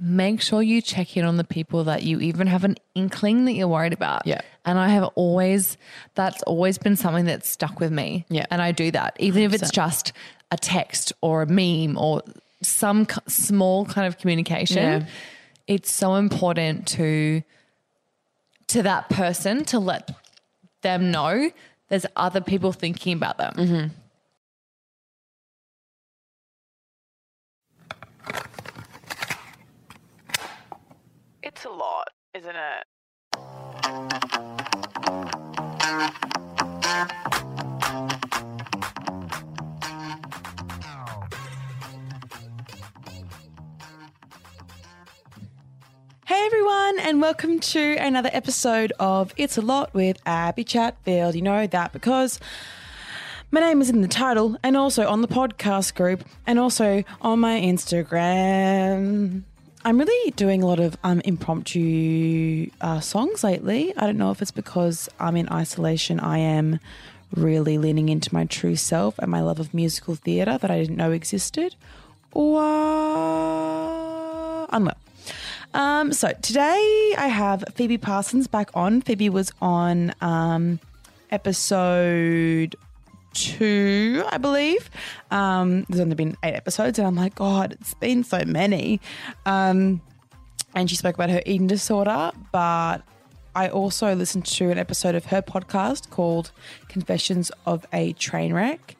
make sure you check in on the people that you even have an inkling that you're worried about. Yeah. And I have always, that's always been something that's stuck with me. Yeah. And I do that, even if it's just a text or a meme or some small kind of communication. Yeah. It's so important to, to that person to let them know there's other people thinking about them. Mm-hmm. It's a lot, isn't it? Hey everyone, and welcome to another episode of It's a Lot with Abby Chatfield. You know that because my name is in the title and also on the podcast group and also on my Instagram. I'm really doing a lot of um, impromptu uh, songs lately. I don't know if it's because I'm in isolation. I am really leaning into my true self and my love of musical theatre that I didn't know existed, or unwell. Um, so today I have Phoebe Parsons back on. Phoebe was on um, episode two, I believe. Um, there's only been eight episodes, and I'm like, God, it's been so many. Um, and she spoke about her eating disorder, but I also listened to an episode of her podcast called Confessions of a Train Wreck.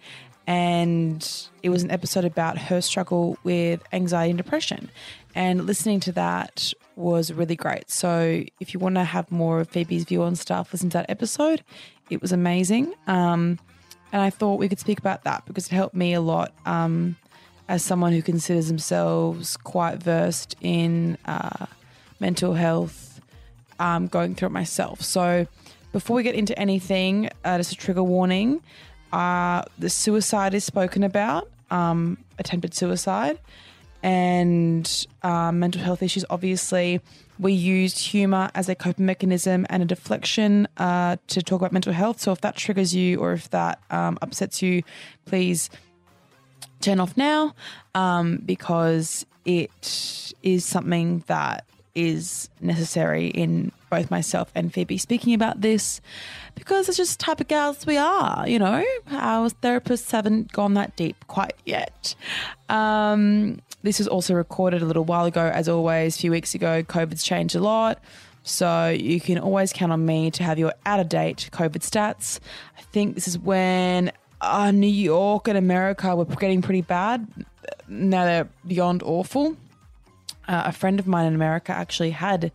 And it was an episode about her struggle with anxiety and depression. And listening to that was really great. So if you want to have more of Phoebe's view on stuff, listen to that episode. It was amazing. Um, and I thought we could speak about that because it helped me a lot um, as someone who considers themselves quite versed in uh, mental health, um, going through it myself. So before we get into anything, uh, just a trigger warning uh, the suicide is spoken about, um, attempted suicide, and um, mental health issues. Obviously, we used humor as a coping mechanism and a deflection uh, to talk about mental health. So if that triggers you or if that um, upsets you, please turn off now um, because it is something that is necessary in both myself and Phoebe speaking about this because it's just the type of gals we are, you know. Our therapists haven't gone that deep quite yet. Um, this was also recorded a little while ago, as always, a few weeks ago. COVID's changed a lot. So you can always count on me to have your out of date COVID stats. I think this is when uh, New York and America were getting pretty bad. Now they're beyond awful. Uh, a friend of mine in America actually had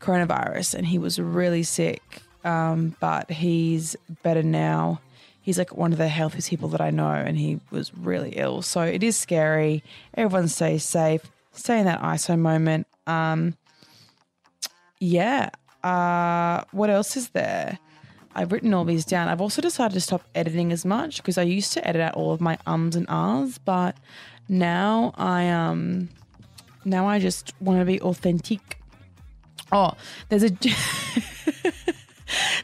coronavirus and he was really sick, um, but he's better now. He's like one of the healthiest people that I know, and he was really ill. So it is scary. Everyone stay safe. Stay in that ISO moment. Um, yeah. Uh, what else is there? I've written all these down. I've also decided to stop editing as much because I used to edit out all of my ums and ahs, but now I um now I just want to be authentic. Oh, there's a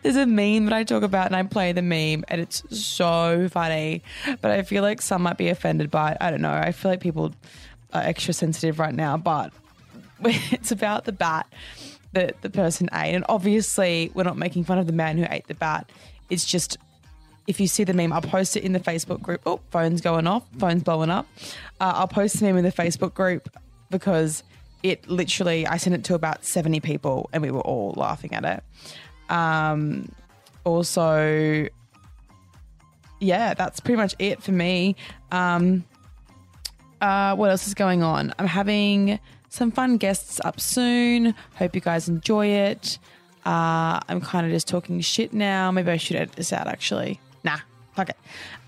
there's a meme that I talk about and I play the meme and it's so funny, but I feel like some might be offended by it. I don't know. I feel like people are extra sensitive right now, but it's about the bat that the person ate. And obviously, we're not making fun of the man who ate the bat. It's just if you see the meme, I'll post it in the Facebook group. Oh, phone's going off, phone's blowing up. Uh, I'll post the meme in the Facebook group because it literally, I sent it to about 70 people and we were all laughing at it. Um, also, yeah, that's pretty much it for me. Um, uh, what else is going on? I'm having some fun guests up soon. Hope you guys enjoy it. Uh, I'm kind of just talking shit now. Maybe I should edit this out actually. Fuck it.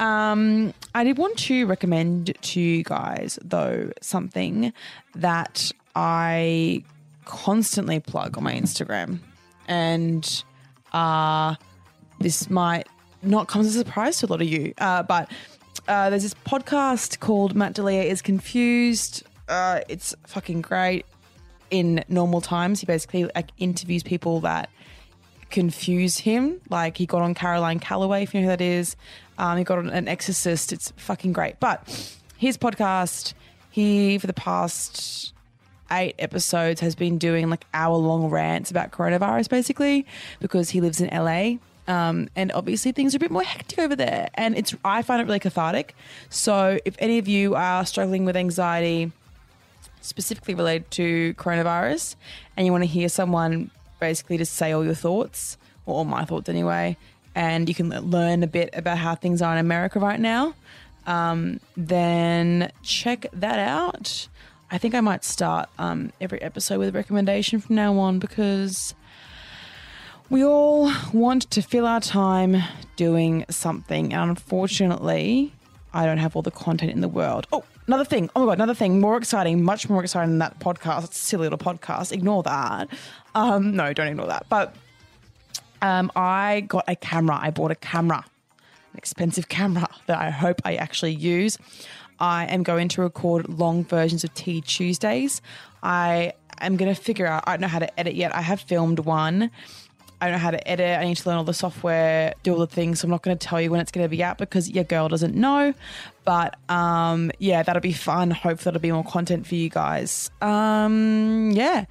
Um, I did want to recommend to you guys, though, something that I constantly plug on my Instagram. And uh, this might not come as a surprise to a lot of you, uh, but uh, there's this podcast called Matt D'Elia is Confused. Uh, it's fucking great. In normal times, he basically like interviews people that confuse him. Like he got on Caroline Calloway, if you know who that is. Um, he got on an Exorcist. It's fucking great. But his podcast, he for the past eight episodes has been doing like hour long rants about coronavirus, basically, because he lives in LA. Um, and obviously things are a bit more hectic over there, and it's I find it really cathartic. So if any of you are struggling with anxiety, specifically related to coronavirus, and you want to hear someone basically just say all your thoughts, or all my thoughts anyway, and you can learn a bit about how things are in America right now, um, then check that out. I think I might start um, every episode with a recommendation from now on because we all want to fill our time doing something, and unfortunately, I don't have all the content in the world. Oh, another thing. Oh my god, another thing. More exciting, much more exciting than that podcast. Silly little podcast. Ignore that. Um, no, don't ignore that. But um, I got a camera. I bought a camera, an expensive camera that I hope I actually use. I am going to record long versions of Tea Tuesdays. I am going to figure out. I don't know how to edit yet. I have filmed one. I don't know how to edit. I need to learn all the software, do all the things. So I'm not going to tell you when it's going to be out because your girl doesn't know. But um, yeah, that'll be fun. Hopefully, that'll be more content for you guys. Um, yeah.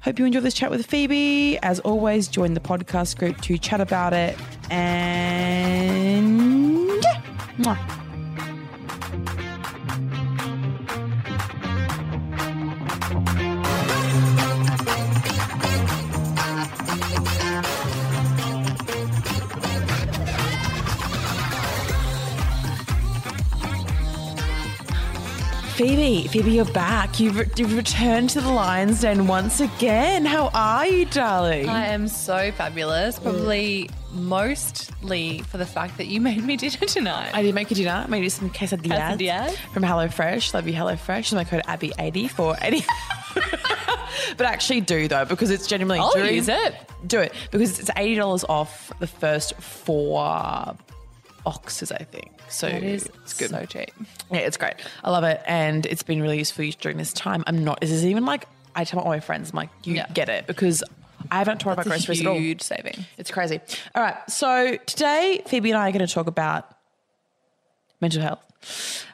Hope you enjoy this chat with Phoebe. As always, join the podcast group to chat about it. And yeah. Phoebe, Phoebe, you're back. You've, re- you've returned to the Lions Den once again. How are you, darling? I am so fabulous. Probably mostly for the fact that you made me dinner tonight. I did make you dinner. I made you some quesadillas, Quesadillas. from HelloFresh. Love you, HelloFresh. Use my code Abby80 for any. but actually, do though because it's genuinely. I'll during- use it. Do it because it's eighty dollars off the first four boxes. I think so. It is it's good. so cheap. Yeah, it's great. I love it, and it's been really useful during this time. I'm not. This is even like I tell all my friends, I'm like, you Yeah. get it because I haven't talked about groceries at all. huge saving. It's crazy. All right, so today Phoebe and I are going to talk about mental health.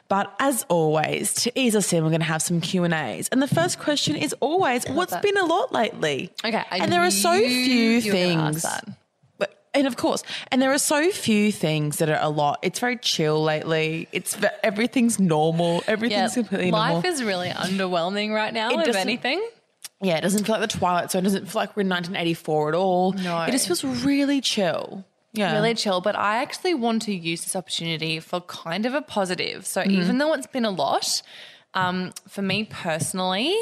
But as always, to ease us in, we're going to have some Q and A's. And the first question is always, what's that. been a lot lately? Okay, I and there are so few things. And of course, and there are so few things that are a lot. It's very chill lately. It's everything's normal. Yeah, Everything's completely normal. life is really underwhelming right now. It if anything, yeah, it doesn't feel like the Twilight Zone. It doesn't feel like we're in 1984 at all. No. it just feels really chill. Yeah, really chill. But I actually want to use this opportunity for kind of a positive. So Mm-hmm. even though it's been a lot, um, for me personally,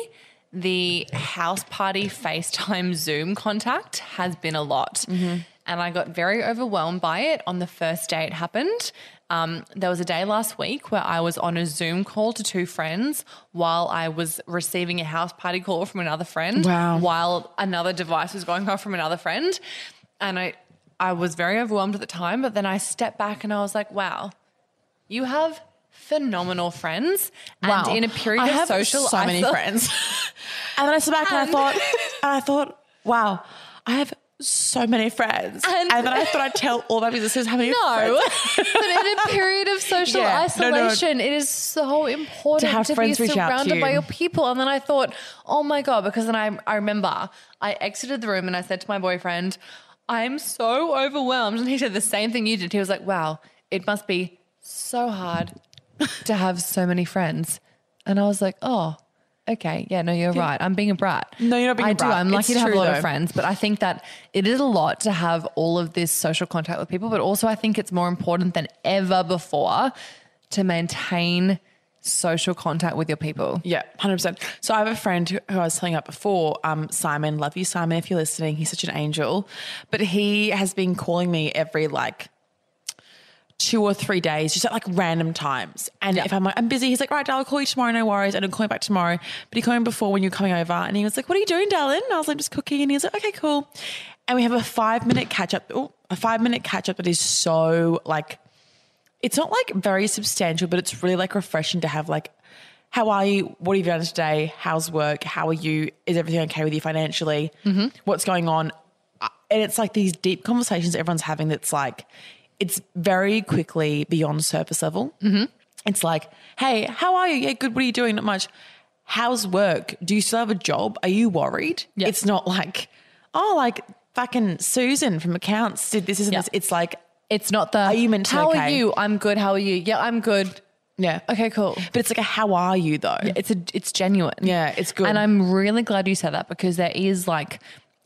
the house party FaceTime Zoom contact has been a lot. Mm-hmm. And I got very overwhelmed by it on the first day it happened. Um, there was a day last week where I was on a Zoom call to two friends while I was receiving a house party call from another friend. Wow. While another device was going off from another friend. And I, I was very overwhelmed at the time, but then I stepped back and I was like, wow, you have phenomenal friends. Wow. And in a period I of social so many friends. and then I sat back and I thought, and I thought, wow, I have so many friends. And, And- then I thought I'd tell all my businesses how many No, but in a period of social Yeah. No, no. isolation, it is so important To have friends be reach out to surrounded by your people. And then I thought, oh my god, because then I I remember I exited the room and I said to my boyfriend, I'm so overwhelmed, and he said the same thing you did. He was like, wow, it must be so hard to have so many friends, and I was like, oh. Okay, yeah, no, you're right. I'm being a brat. No, you're not being I a brat. I do. I'm lucky It's to have a lot though. of friends, but I think that it is a lot to have all of this social contact with people. But also, I think it's more important than ever before to maintain social contact with your people. Yeah, hundred percent. So I have a friend who, who I was telling about before, um, Simon. Love you, Simon. If you're listening, he's such an angel. But he has been calling me every like two or three days, just at like random times. And if I'm like, I'm busy, he's like, right, Dal, I'll call you tomorrow. No worries. And I'll call you back tomorrow. But he called me before when you were coming over, and he was like, "What are you doing, darling?" And I was like, "Just cooking." And he was like, "Okay, cool." And we have a five minute catch up. Oh, a five minute catch up that is so like it's not like very substantial, but it's really like refreshing to have like, how are you? What have you done today? How's work? How are you? Is everything okay with you financially? What's going on? Uh, And it's like these deep conversations everyone's having that's like, it's very quickly beyond surface level. Mm-hmm. It's like, hey, how are you? Yeah, good. What are you doing? Not much. how's work? Do you still have a job? Are you worried? Yeah. It's not like, oh, like fucking Susan from accounts did this, Yeah. this. It's like, It's not the. Are you mentally How are you? I'm good. How are you? Yeah, I'm good. yeah. Okay, cool. But it's like a how are you though? It's a. It's genuine. Yeah, it's good. And I'm really glad you said that because there is like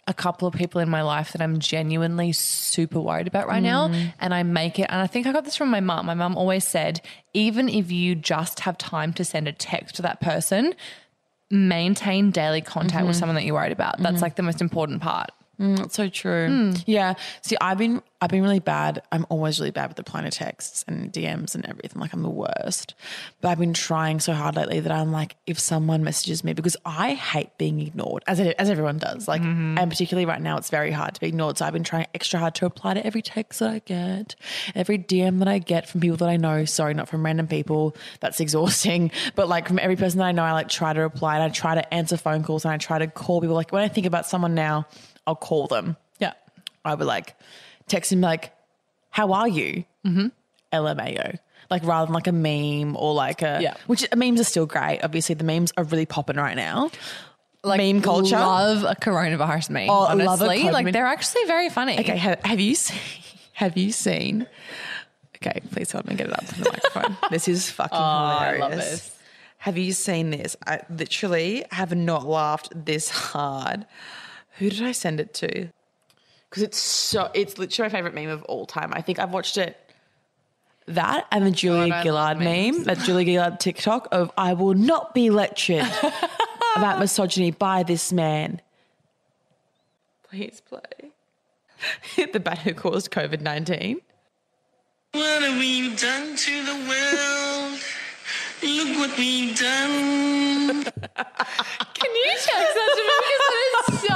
a couple of people in my life that I'm genuinely super worried about right now. Mm. And I make it, and I think I got this from my mum. My mum always said, even if you just have time to send a text to that person, maintain daily contact Mm-hmm. with someone that you're worried about. That's like the most important part. That's so true. Hmm. Yeah. See, I've been I've been really bad. I'm always really bad with replying to texts and DMs and everything. Like I'm the worst. But I've been trying so hard lately that I'm like, if someone messages me, because I hate being ignored, as it, as everyone does. Like, Mm-hmm. and particularly right now, it's very hard to be ignored. So I've been trying extra hard to reply to every text that I get, every DM that I get from people that I know. Sorry, not from random people. That's exhausting. But like from every person that I know, I like try to reply and I try to answer phone calls and I try to call people. Like when I think about someone now, I'll call them. Yeah. I would like text him like, "How are you?" Mm-hmm. LMAO. Like rather than like a meme or like a Yeah. which memes are still great. Obviously, the memes are really popping right now. Like meme culture. Love a coronavirus meme. Oh, honestly, love a COVID like they're actually very funny. Okay, have, have you seen? Have you seen? Okay, please help me get it up to the microphone. this is fucking I hilarious. love this. Have you seen this? I literally have not laughed this hard. Who did I send it to? Because it's so it's literally my favorite meme of all time. I think I've watched it. That and the Julia God, Gillard meme, that Julia Gillard TikTok of I will not be lectured about misogyny by this man. Please play. the bat who caused COVID 19. What have we done to the world? Look what we've done. Can you text that to me because it is so good.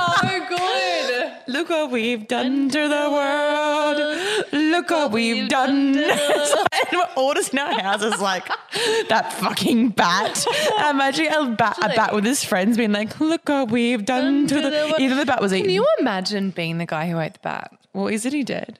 Look what we've done to the world. Look what we've done. and we're all just in our houses like that fucking bat. Imagine a bat, a bat with his friends being like, look what we've done to the. Either the bat was eaten." Can you imagine being the guy who ate the bat? well, isn't he dead?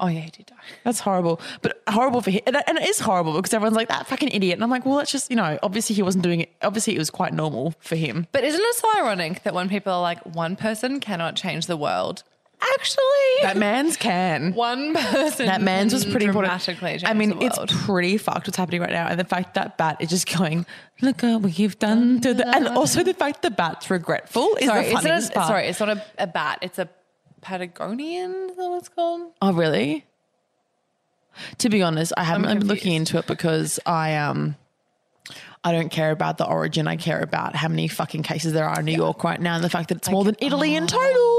Oh yeah, he did die. That's horrible. But horrible for him. And and it is horrible because everyone's like, that fucking idiot. And I'm like, well, that's just, you know, obviously he wasn't doing it. Obviously it was quite normal for him. But isn't it so ironic that when people are like, one person cannot change the world, actually, That man's can. one person That man's was pretty dramatically I mean, it's pretty fucked what's happening right now. And the fact that bat is just going, look at what you've done to the. And also the fact the bat's regretful is sorry, the it's funniest not, part. sorry, it's not a, a bat. It's a Patagonian. Is that what it's called? Oh, really? To be honest, I haven't I'm been looking into it because I um I don't care about the origin. I care about how many fucking cases there are in New York right now and the fact that it's more than Italy in total.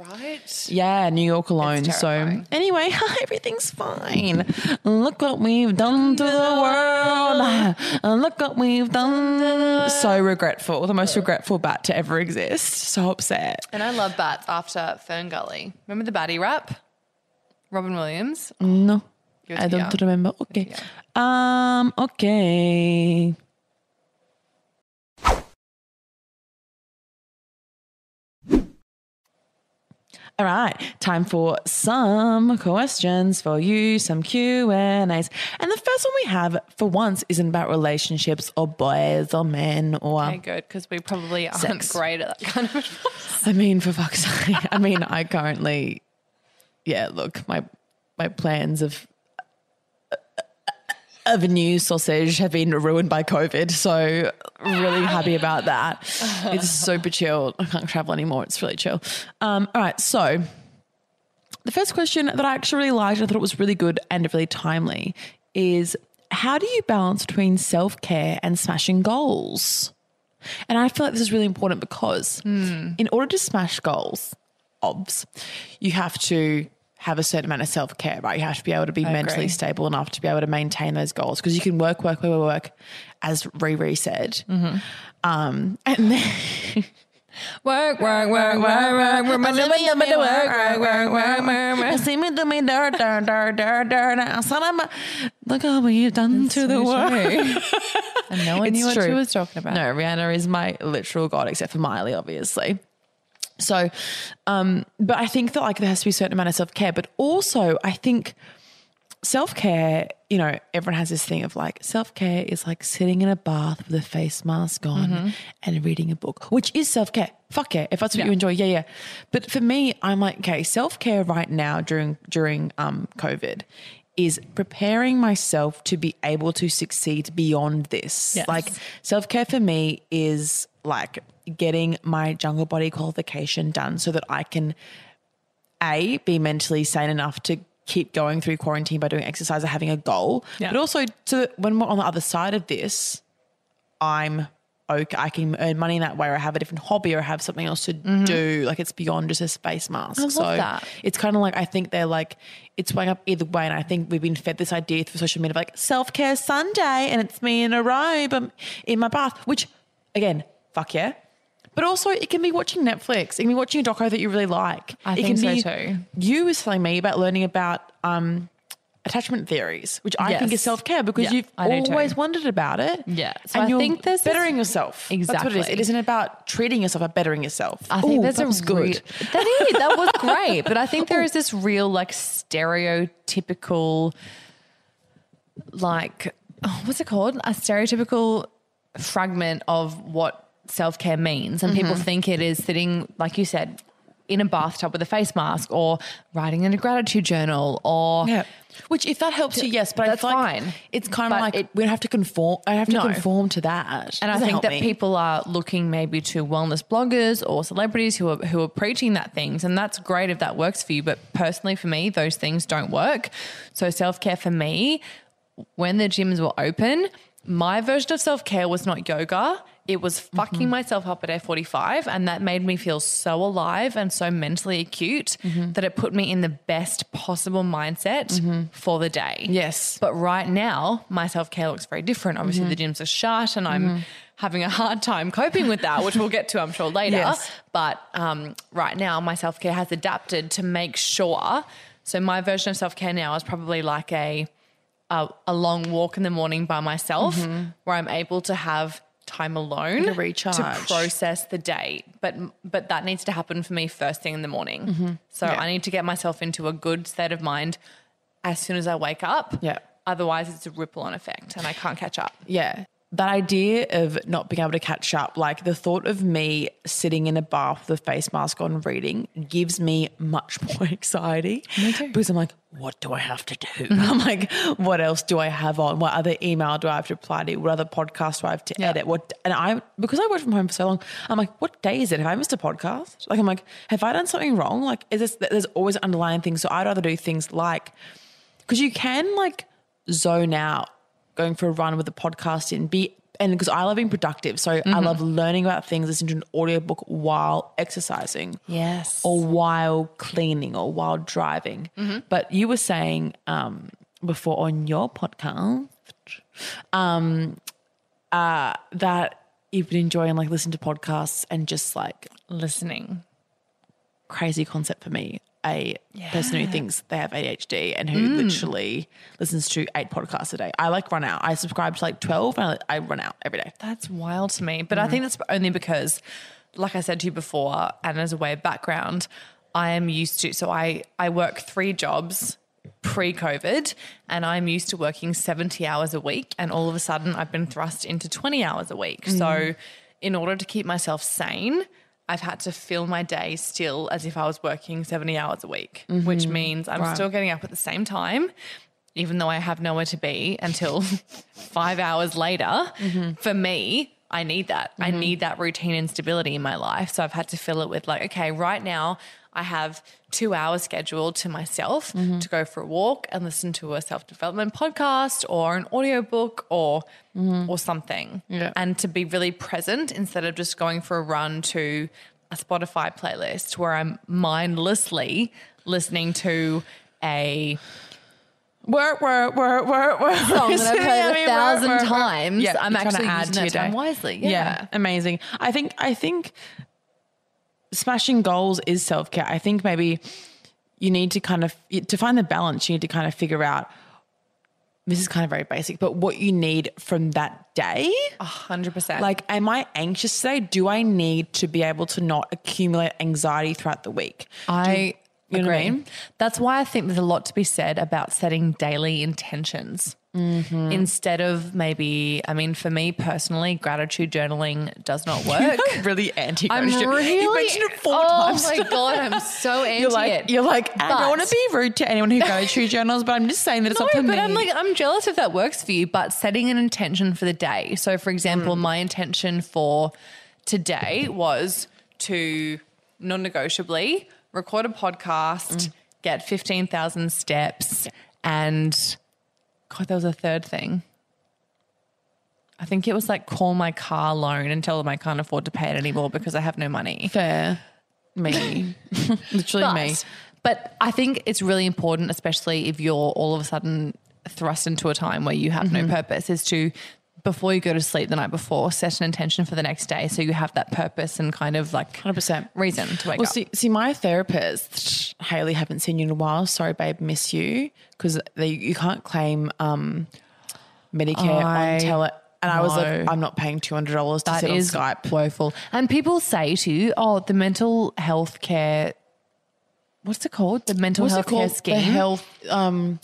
Right. Yeah, New York alone. So anyway, everything's fine. Look what we've done to the world. Look what we've done. So regretful. The most regretful bat to ever exist. So upset. And I love bats after FernGully. Remember the batty rap? Robin Williams. No. I don't young. remember. Okay. Um, okay. All right, time for some questions for you, some Q and A's, and the first one we have for once isn't about relationships or boys or men or. Okay, good, because we probably aren't Sex. great at that kind of advice. I mean, for fuck's sake. I mean, I currently, yeah. Look, my my plans of of a new sausage have been ruined by COVID. So really happy about that. It's super chill. I can't travel anymore. It's really chill. Um, all right, so the first question that I actually really liked, I thought it was really good and really timely, is how do you balance between self care and smashing goals? And I feel like this is really important because in order to smash goals, obs, you have to have a certain amount of self care, right? You have to be able to be I mentally agree. stable enough to be able to maintain those goals because you can work, work, work, work, as Riri said. Mm-hmm. Um, and then. Work, work, work, work, work. We're my limit, limit, work, work, work, work, work, work. See me do me dirt, dirt, dirt, dirt, dirt. Son of look at what you've done That's to so the world. and no one it's knew true. what she was talking about. No, Rihanna is my literal god, except for Miley, obviously. So, um, but I think that like there has to be a certain amount of self care, but also I think self care, you know, everyone has this thing of like self care is like sitting in a bath with a face mask on and reading a book, which is self care. Fuck yeah, if that's what you enjoy, yeah, yeah. But for me, I'm like, okay, self care right now during during um COVID is preparing myself to be able to succeed beyond this. Yes. Like self care for me is like getting my jungle body qualification done so that I can a be mentally sane enough to keep going through quarantine by doing exercise or having a goal, Yeah. but also so when we're on the other side of this, I'm okay. I can earn money in that way, or I have a different hobby, or have something else to do. Like it's beyond just a space mask. Mm-hmm. I love so that. it's kind of like I think they're like it's weighing up either way, and I think we've been fed this idea through social media of like self care Sunday, and it's me in a robe, I'm in my bath, which again, fuck yeah. But also, it can be watching Netflix. It can be watching a doco that you really like. I it think can so be, too. You was telling me about learning about um, attachment theories, which I think is self care because Yeah, you've I do too. always wondered about it. Yeah. So and I you're think there's this- bettering yourself. That's what it is. Exactly. It isn't about treating yourself, but bettering yourself. I think Ooh, there's that a was good. re- that is that was great, but I think there is this real like stereotypical, like oh, what's it called? A stereotypical fragment of what self care means, and Mm-hmm. people think it is sitting, like you said, in a bathtub with a face mask, or writing in a gratitude journal, or Yeah. Which, if that helps you, yes, but That's I feel like fine. It's kind of like it- we don't have to conform. I have to No. conform to that. And I think that me. people are looking maybe to wellness bloggers or celebrities who are who are preaching that things, and that's great if that works for you. But personally, for me, those things don't work. So self care for me, when the gyms were open, my version of self care was not yoga. It was fucking Mm-hmm. myself up at F45, and that made me feel so alive and so mentally acute Mm-hmm. that it put me in the best possible mindset for the day. Yes. But right now, my self care looks very different. Obviously, Mm-hmm. the gyms are shut, and I'm having a hard time coping with that, which we'll get to, I'm sure, later. Yes. But um, right now, my self care has adapted to make sure. So, my version of self care now is probably like a, a a long walk in the morning by myself, where I'm able to have time alone to recharge. to process the day. But but that needs to happen for me first thing in the morning. So Mm-hmm. Yeah. I need to get myself into a good state of mind as soon as I wake up. Yeah. Otherwise, it's a ripple on effect, and I can't catch up. Yeah. That idea of not being able to catch up, like the thought of me sitting in a bath with a face mask on reading gives me much more anxiety. Because I'm like, what do I have to do? I'm like, what else do I have on? What other email do I have to reply to? What other podcast do I have to Yeah. edit? What and I because I worked from home for so long, I'm like, what day is it? Have I missed a podcast? Like I'm like, have I done something wrong? Like, is this there's always underlying things. So I'd rather do things like because you can like zone out going for a run with a podcast in be and because I love being productive. So I love learning about things, listening to an audiobook while exercising. Yes. Or while cleaning or while driving. But you were saying um, before on your podcast um, uh, that you've been enjoying like listening to podcasts and just like listening. crazy concept for me. A person who thinks they have ADHD and who mm. literally listens to eight podcasts a day. I like run out. I subscribe to like 12 and I, I run out every day. That's wild to me. But I mm. think that's only because, like I said to you before, and as a way of background, I am used to. So I I work three jobs pre-COVID, and I'm used to working seventy hours a week, and all of a sudden I've been thrust into twenty hours a week. So, mm. in order to keep myself sane. I've had to fill my day still as if I was working 70 hours a week, mm-hmm. which means I'm still getting up at the same time, even though I have nowhere to be until five hours later. Mm-hmm. For me, I need that. I mm-hmm. need that routine and stability in my life. So I've had to fill it with like, okay, right now I have two hours scheduled to myself mm-hmm. to go for a walk and listen to a self-development podcast or an audiobook or mm-hmm. or something. Yeah. And to be really present instead of just going for a run to a Spotify playlist where I'm mindlessly listening to a Work, work, work, work, work. song that I've heard I a mean, thousand work, work, times. Yeah, I'm actually to add using to that time wisely. Yeah. amazing. I think I think smashing goals is self care. I think maybe you need to kind of to find the balance. You need to kind of figure out. This is kind of very basic, but what you need from that day. A hundred percent. Like, am I anxious today? Do I need to be able to not accumulate anxiety throughout the week? I You know what I Agree. mean? That's why I think there's a lot to be said about setting daily intentions. Mm-hmm. Instead of maybe, I mean, for me personally, gratitude journaling does not work. really anti gratitude. really. You mentioned it four oh times. Oh my god, I'm so anti You're like, it. you're like, I don't want to be rude to anyone who gratitude journals, but I'm just saying that it's No, not for but me. I'm like, I'm jealous if that works for you. But setting an intention for the day. So, for example, Mm. my intention for today was to non-negotiably record a podcast, Mm. get fifteen thousand steps, and God, there was a third thing. I think it was like call my car loan and tell them I can't afford to pay it anymore because I have no money. fair. Me. Literally but, me. But I think it's really important, especially if you're all of a sudden thrust into a time where you have Mm-hmm. no purpose, is to before you go to sleep the night before, set an intention for the next day so you have that purpose and kind of like 100%. reason to wake Well, up. see, see, my therapist, Haley, haven't seen you in a while. Sorry, babe, miss you because you can't claim um, Medicare I on tele. And I was like. I'm not paying two hundred dollars to That sit is on Skype. woeful. And people say to you, oh, the mental health care, what's it called? The mental What's health care scheme. The health. Um,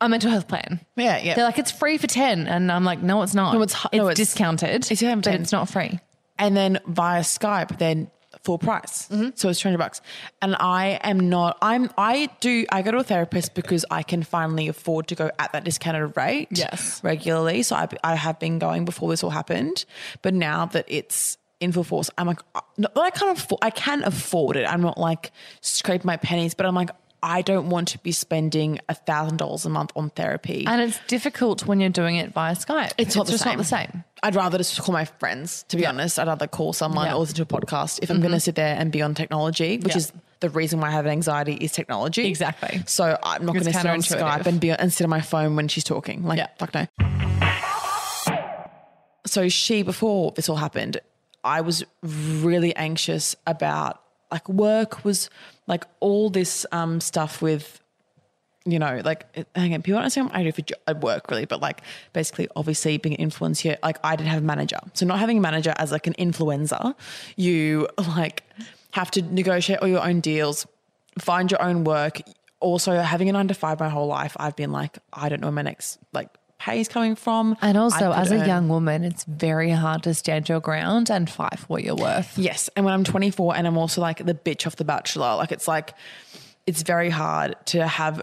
a mental health plan. yeah, yeah. They're like, it's free for 10. And I'm like, no, it's not. No, it's hu- no, it's- discounted, it's 10. but it's not free. and then via Skype, then full price. Mm-hmm. So it's two hundred bucks. And I am not. I'm. I do. I go to a therapist because I can finally afford to go at that discounted rate. Yes. regularly. So I, I have been going before this all happened, but now that it's in full force, I'm like, uh, not that I can't afford. I can afford it. I'm not like scrape my pennies, but I'm like. I don't want to be spending a thousand dollars a month on therapy. And it's difficult when you're doing it via Skype. It's, not the just same. not the same. I'd rather just call my friends, to be honest. I'd rather call someone Yeah. Mm-hmm. or listen to a podcast. If I'm going to sit there and be on technology, which Yeah. is the reason why I have anxiety is technology. Exactly. So I'm not going to sit on. Skype and be and sit on my phone when she's talking. Like, Yeah. fuck no. So she, before this all happened, I was really anxious about like work was like all this um, stuff with you know, like, hang on, people don't what I do for jo- work really, but like, basically, obviously, being an influencer, like, I didn't have a manager. So, not having a manager as like an influencer, you like have to negotiate all your own deals, find your own work. Also, having a nine to five my whole life, I've been like, I don't know my next like pay is coming from. And also, as a earn- young woman, it's very hard to stand your ground and fight for what you're worth. Yes. And when I'm 24 and I'm also like the bitch off the bachelor, like it's like, it's very hard to have,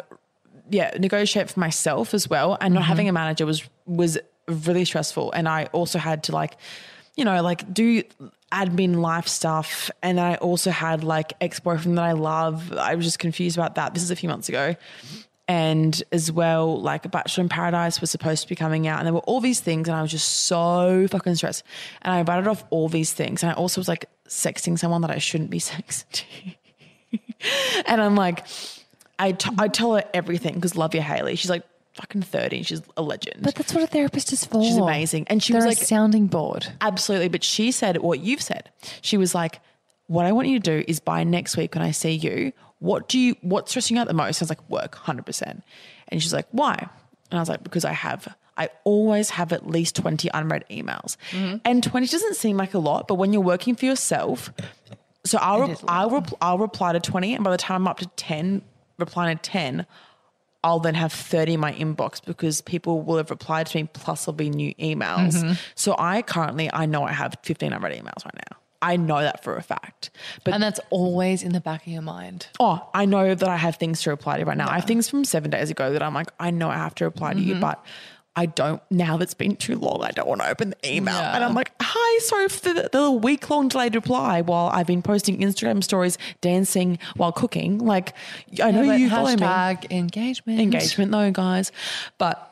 yeah, negotiate for myself as well. And not mm-hmm. having a manager was, was really stressful. And I also had to like, you know, like do admin life stuff. And I also had like ex boyfriend that I love. I was just confused about that. This is a few months ago. And as well, like a Bachelor in Paradise was supposed to be coming out, and there were all these things, and I was just so fucking stressed. And I batted off all these things, and I also was like sexting someone that I shouldn't be sexting. and I'm like, I, t- I tell her everything because love you, Haley. She's like fucking 30. She's a legend. But that's what a therapist is for. She's amazing. And she They're was a like, sounding board. absolutely. But she said what you've said. She was like, what I want you to do is by next week when I see you, what do you, what's stressing you out the most? I was like, work, 100%. And she's like, why? And I was like, because I have, I always have at least 20 unread emails. And 20 doesn't seem like a lot, but when you're working for yourself, so I'll, It re- is a lot. I'll, I'll reply to 20. And by the time I'm up to 10, replying to 10, I'll then have 30 in my inbox because people will have replied to me, plus there'll be new emails. Mm-hmm. So I currently, I know I have 15 unread emails right now. I know that for a fact. But And that's always in the back of your mind. oh, I know that I have things to reply to right now. I have things from seven days ago that I'm like, I know I have to reply to Mm-hmm. you, but I don't. Now that's been too long, I don't want to open the email. Yeah. And I'm like, hi, sorry for the, the week long delayed reply while I've been posting Instagram stories, dancing while cooking. Like, I know But you follow me engagement. engagement though, guys. But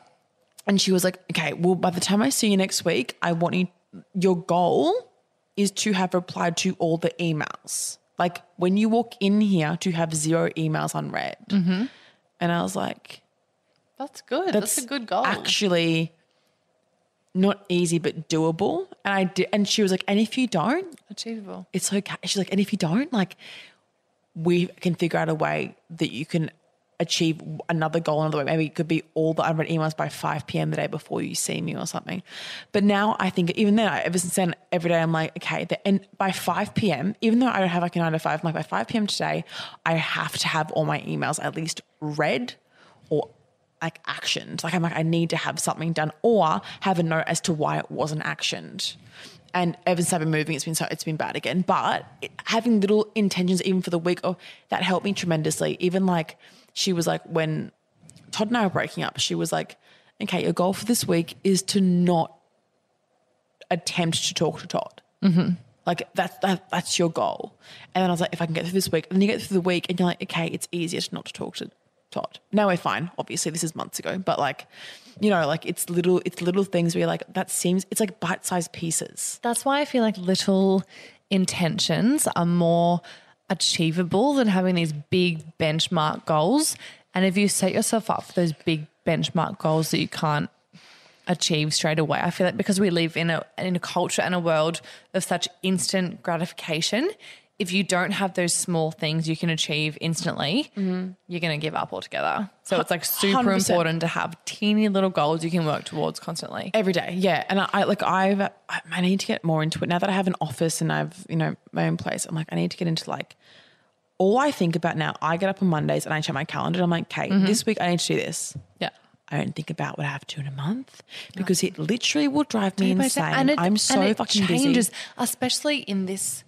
and she was like, okay, well, by the time I see you next week, I want you your goal is to have replied to all the emails. Like when you walk in here to have zero emails unread. Mm-hmm. And I was like, That's good. That's, a good goal. Actually not easy but doable. And I did and she was like, and if you don't, Achievable. it's okay. She's like, and if you don't, like, we can figure out a way that you can achieve another goal another way. Maybe it could be all the unread emails by 5 p.m. the day before you see me or something. But now I think even then, ever since then, every day I'm like, okay, the, and by 5 p.m., even though I don't have like a nine to five, I'm like by 5 p.m. today, I have to have all my emails at least read or like actioned. Like I'm like, I need to have something done or have a note as to why it wasn't actioned. And ever since I've been moving, it's been so it's been bad again. But it, having little intentions even for the week, oh, that helped me tremendously. Even like she was like when Todd and I were breaking up, she was like, okay, your goal for this week is to not attempt to talk to Todd. Mm-hmm. Like that's that, that's your goal. And then I was like, if I can get through this week, and then you get through the week, and you're like, okay, it's easier to not to talk to Todd. Now we're fine. Obviously, this is months ago, but like, you know, like it's little, it's little things where you're like, that seems, it's like bite-sized pieces. That's why I feel like little intentions are more achievable than having these big benchmark goals. And if you set yourself up for those big benchmark goals that you can't achieve straight away, I feel like because we live in a in a culture and a world of such instant gratification, if you don't have those small things you can achieve instantly, mm-hmm. you're going to give up altogether. So it's like super 100%. important to have teeny little goals you can work towards constantly. Every day, yeah. And I, I like I've I, need to get more into it now that I have an office and I've you know my own place. I'm like I need to get into like all I think about now. I get up on Mondays and I check my calendar. and I'm like, okay, mm-hmm. this week I need to do this. Yeah. I don't think about what I have to do in a month because it literally will drive me insane. and it- I'm so and it fucking changes, busy. especially in this.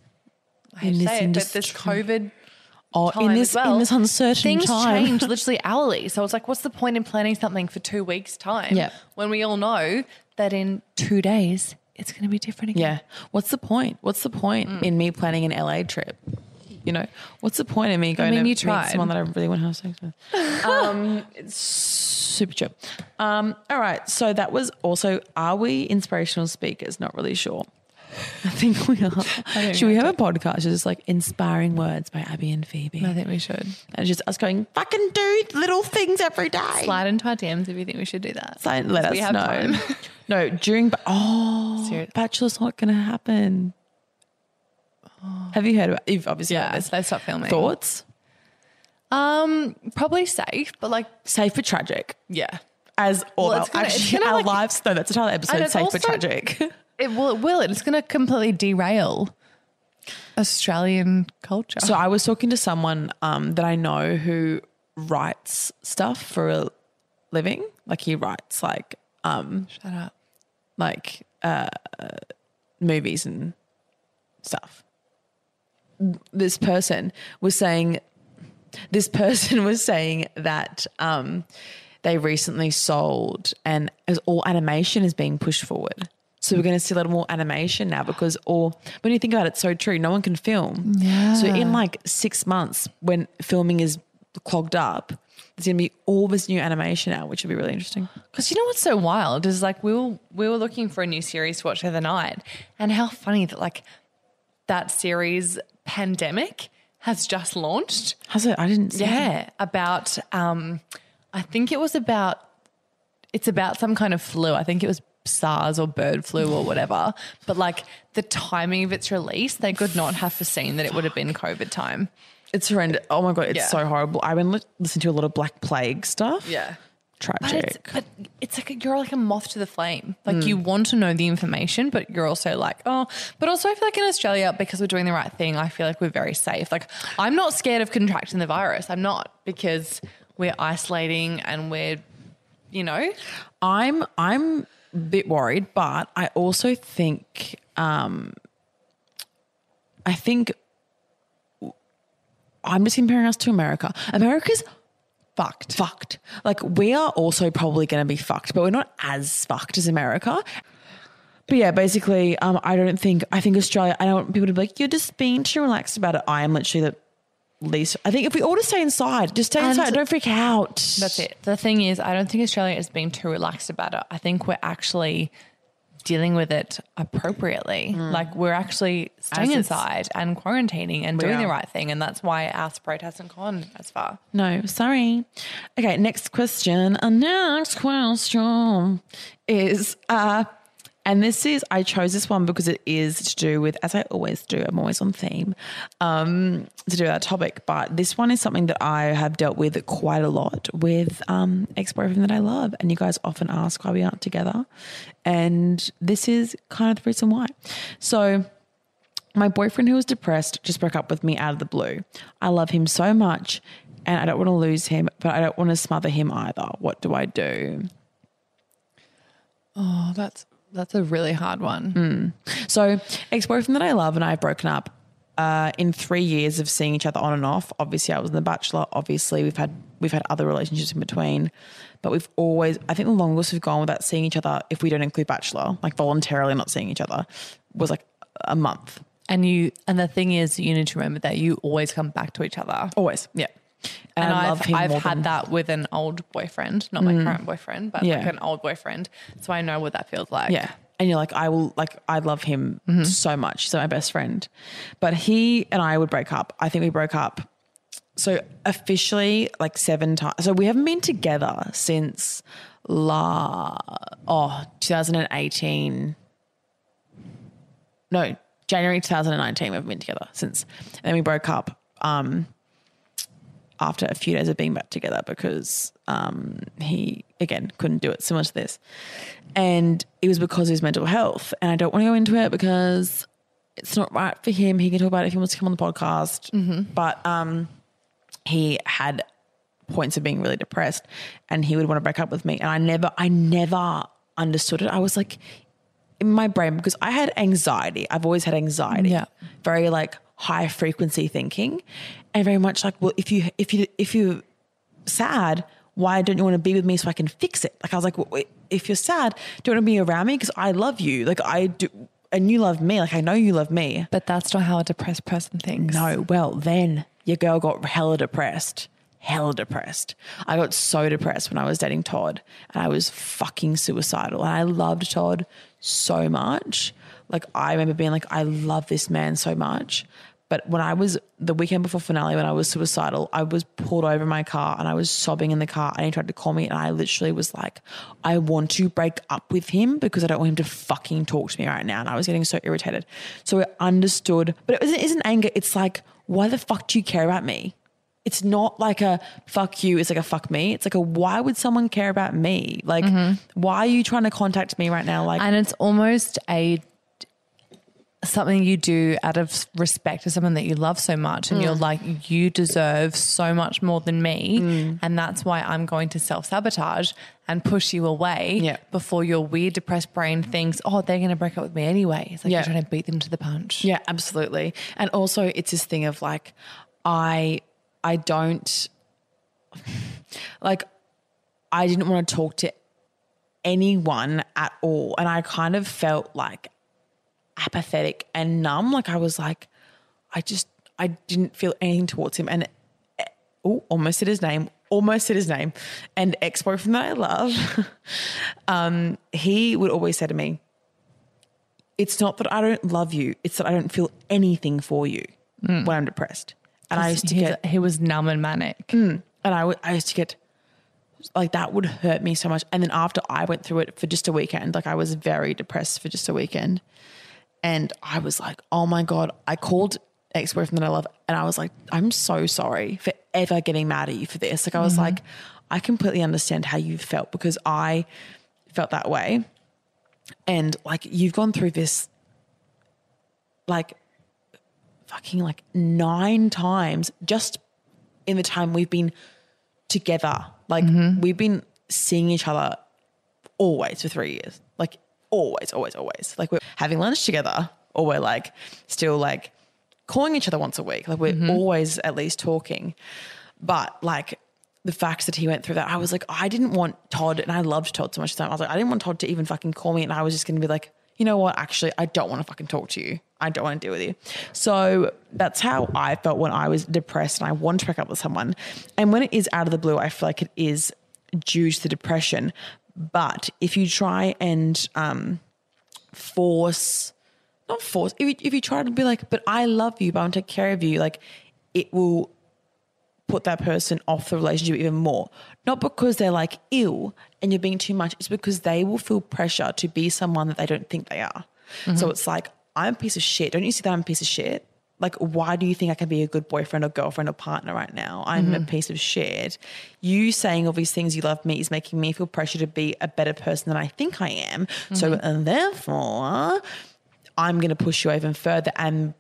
I In this say it, but this industry. COVID Oh, time in this well, in this uncertain things time. change literally hourly. So it's like, what's the point in planning something for two weeks' time? Yeah. when we all know that in two days it's going to be different again. Yeah. What's the point? What's the point Mm. in me planning an LA trip? You know, what's the point in me going mean, to you meet someone that I really want to have sex with? um, it's super chill. Um, all right. So that was also, are we inspirational speakers? Not really sure. I think we are. Should we have a podcast just like inspiring words by Abby and Phoebe? I think we should And just us going, fucking do little things every day. slide into our DMs if you think we should do that. So let us know. no, during oh, Serious. Bachelor's not going to happen. Have you heard about? You've obviously Yeah, heard they stop filming. Thoughts? Um, probably safe, but like, Safe but tragic. yeah, As all Well, our, gonna- actually, our like- lives. No, that's a title episode. Safe but tragic. it will. It will. It's going to completely derail Australian culture. so I was talking to someone um, that I know who writes stuff for a living. Like he writes like um, Shut up. like uh, movies and stuff. This person was saying, this person was saying that um, they recently sold and as all animation is being pushed forward. So we're going to see a little more animation now because all when you think about it, it's so true. No one can film. Yeah. So in like six months, when filming is clogged up, there's going to be all this new animation out, which will be really interesting. Because you know what's so wild is like we were we were looking for a new series to watch the other night, and how funny that like that series Pandemic has just launched. Has it? I didn't see. it. Yeah, about um, I think it was about it's about some kind of flu. I think it was SARS or bird flu or whatever. But like the timing of its release, they could not have foreseen that it would have been COVID time. It's horrendous. Oh my god, it's Yeah. so horrible. I've been li- listening to a lot of Black Plague stuff. Yeah. But it's, tragic. but it's like a, you're like a moth to the flame. Like you mm. want to know the information, but you're also like, oh. But also, I feel like in Australia, because we're doing the right thing, I feel like we're very safe. Like I'm not scared of contracting the virus. I'm not because we're isolating and we're, you know, I'm I'm bit worried, but I also think um, I think I'm just comparing us to America. America's fucked. Fucked. Like we are also probably going to be fucked, but we're not as fucked as America. But yeah, basically, um, I don't think I think Australia. I don't want people to be like, you're just being too relaxed about it. I am literally the least. I think if we all just stay inside, just stay And- inside. Don't freak out. that's it. The thing is, I don't think Australia is being too relaxed about it. I think we're actually dealing with it appropriately. Like we're actually staying inside and quarantining and doing the right thing. And that's why our spread hasn't gone as far. No, sorry. Okay, next question. A next question is uh And this is, I chose this one because it is to do with, as I always do, I'm always on theme, um, to do that topic. But this one is something that I have dealt with quite a lot with um, ex boyfriend that I love. And you guys often ask why we aren't together. And this is kind of the reason why. So, my boyfriend who was depressed just broke up with me out of the blue. I love him so much and I don't want to lose him, but I don't want to smother him either. What do I do? Oh, that's that's a really hard one. So, ex boyfriend that I love and I have broken up uh, in three years of seeing each other on and off. Obviously, I was in the Bachelor. Obviously, we've had we've had other relationships in between, but we've always. I think the longest we've gone without seeing each other, if we don't include Bachelor, like voluntarily not seeing each other, was like a month. And you and the thing is, you need to remember that you always come back to each other. Always, yeah. And I I've, him I've had than- that with an old boyfriend, not my current boyfriend, but Yeah. like an old boyfriend. So I know what that feels like. Yeah. And you're like, I will, like, I love him so much. He's my best friend. But he and I would break up. I think we broke up. So officially, like seven times. So we haven't been together since la, oh, 2018. No, January 2019. We've been together since. And then we broke up. Um, after a few days of being back together because um, he again couldn't do it similar to this. And it was because of his mental health. And i don't want to go into it because it's not right for him. He can talk about it if he wants to come on the podcast. But um, he had points of being really depressed and he would want to break up with me. And i never i never understood it. I was like in my brain because i had anxiety. I've always had anxiety. Yeah. very like high frequency thinking and very much like well if you if you if you're sad why don't you want to be with me so i can fix it? Like i was like well, wait, if you're sad do you want to be around me because i love you. Like i do and you love me. Like i know you love me. But that's not how a depressed person thinks. no well then your girl got hella depressed. Hella depressed. I got so depressed when i was dating todd and i was fucking suicidal and i loved todd so much like i remember being like i love this man so much but when i was the weekend before finale when i was suicidal i was pulled over in my car and i was sobbing in the car and he tried to call me and i literally was like i want to break up with him because i don't want him to fucking talk to me right now and i was getting so irritated so i understood but it wasn't, isn't anger it's like why the fuck do you care about me it's not like a fuck you, it's like a fuck me. It's like a why would someone care about me? Like, mm-hmm. why are you trying to contact me right now? Like, And it's almost a something you do out of respect to someone that you love so much and Mm. you're like you deserve so much more than me Mm. and that's why I'm going to self-sabotage and push you away Yeah. before your weird depressed brain thinks oh they're going to break up with me anyway it's like Yeah. you're trying to beat them to the punch yeah, absolutely. And also, it's this thing of like, I, I don't, like, I didn't want to talk to anyone at all, and I kind of felt like apathetic and numb. Like I was like, I just, I didn't feel anything towards him, and oh, almost said his name, almost said his name, and ex boyfriend that I love, um, he would always say to me, "It's not that I don't love you; it's that I don't feel anything for you mm. when I'm depressed." And I used to get, he was numb and manic mm. and I I used to get like that would hurt me so much. And then after I went through it for just a weekend, like I was very depressed for just a weekend. And I was like, oh my God, I called ex boyfriend that I love and I was like, I'm so sorry for ever getting mad at you for this. Like, I was mm-hmm. like, I completely understand how you felt because I felt that way. And like, you've gone through this like fucking like nine times just in the time we've been together. Like mm-hmm. we've been seeing each other always for three years. Like always, always, always. Like we're having lunch together or we're like still like calling each other once a week. Like we're mm-hmm. always at least talking. But like the fact that he went through that, I was like, I didn't want Todd, and I loved Todd so much. Time. I was like, I didn't want Todd to even fucking call me, and I was just to be like, you know what? Actually, I don't want to fucking talk to you. I don't want to deal with you. So that's how I felt when I was depressed and I wanted to break up with someone. And when it is out of the blue, I feel like it is due to the depression. But if you try and um, force, not force, if you, if you try to be like, but I love you, but I want to take care of you, like it will put that person off the relationship even more. Not because they're like ill and you're being too much, it's because they will feel pressure to be someone that they don't think they are. So it's like, I'm a piece of shit. Don't you see that I'm a piece of shit? Like, why do you think I can be a good boyfriend or girlfriend or partner right now? I'm a mm-hmm. piece of shit. You saying all these things you love me is making me feel pressure to be a better person than I think I am. So, mm-hmm. and therefore, I'm going to push you even further and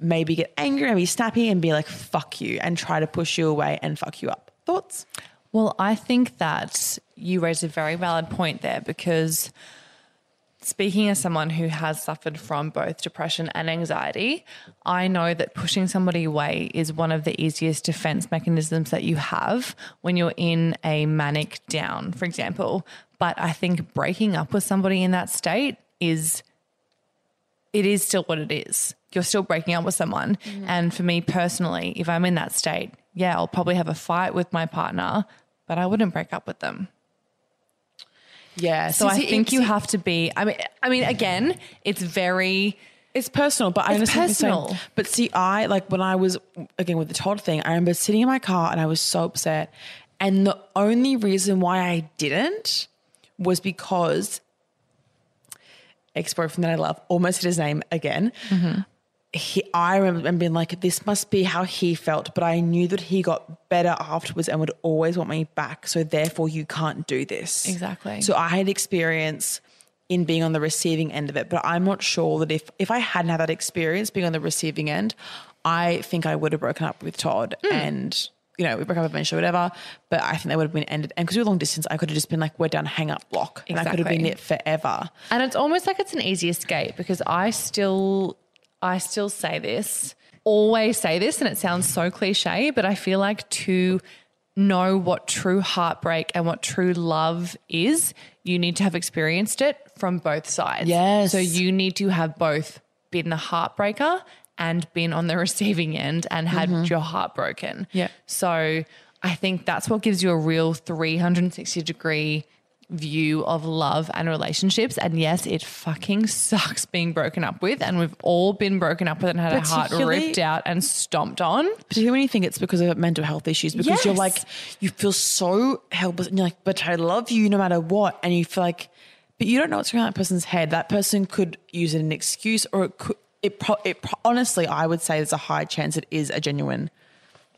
maybe get angry, and be snappy and be like, fuck you, and try to push you away and fuck you up. Thoughts? Well, I think that you raise a very valid point there because speaking as someone who has suffered from both depression and anxiety, I know that pushing somebody away is one of the easiest defense mechanisms that you have when you're in a manic down, for example. But I think breaking up with somebody in that state is it is still what it is. You're still breaking up with someone. Mm-hmm. And for me personally, if I'm in that state, yeah, I'll probably have a fight with my partner, but I wouldn't break up with them. Yeah. So I think you have to be. I mean, I mean, again, it's very. It's personal, but I It's understand personal. But see, I like when I was again with the Todd thing. I remember sitting in my car and I was so upset, and the only reason why I didn't was because ex boyfriend that I love almost hit his name again. Mm-hmm. He, I remember being like, this must be how he felt, but I knew that he got better afterwards and would always want me back. So therefore, you can't do this. Exactly. So I had experience in being on the receiving end of it, but I'm not sure that if if I hadn't had that experience being on the receiving end, I think I would have broken up with Todd Hmm. and. You know, we broke up eventually, whatever. But I think they would have been ended. And because we were long distance, I could have just been like, we're done, hang up, block. exactly. And I could have been it forever. And it's almost like it's an easy escape because I still I still say this, always say this and it sounds so cliche, but I feel like to know what true heartbreak and what true love is, you need to have experienced it from both sides. Yes. So you need to have both been the heartbreaker and been on the receiving end and had mm-hmm. your heart broken. Yeah. So I think that's what gives you a real 360 degree view of love and relationships. And yes, it fucking sucks being broken up with. And we've all been broken up with and had our heart ripped out and stomped on. Particularly when you think it's because of mental health issues, because you're like, you feel so helpless and you're like, but I love you no matter what. And you feel like, but you don't know what's going on in that person's head. That person could use it an excuse or it could, it, pro- it pro- honestly, I would say there's a high chance it is a genuine.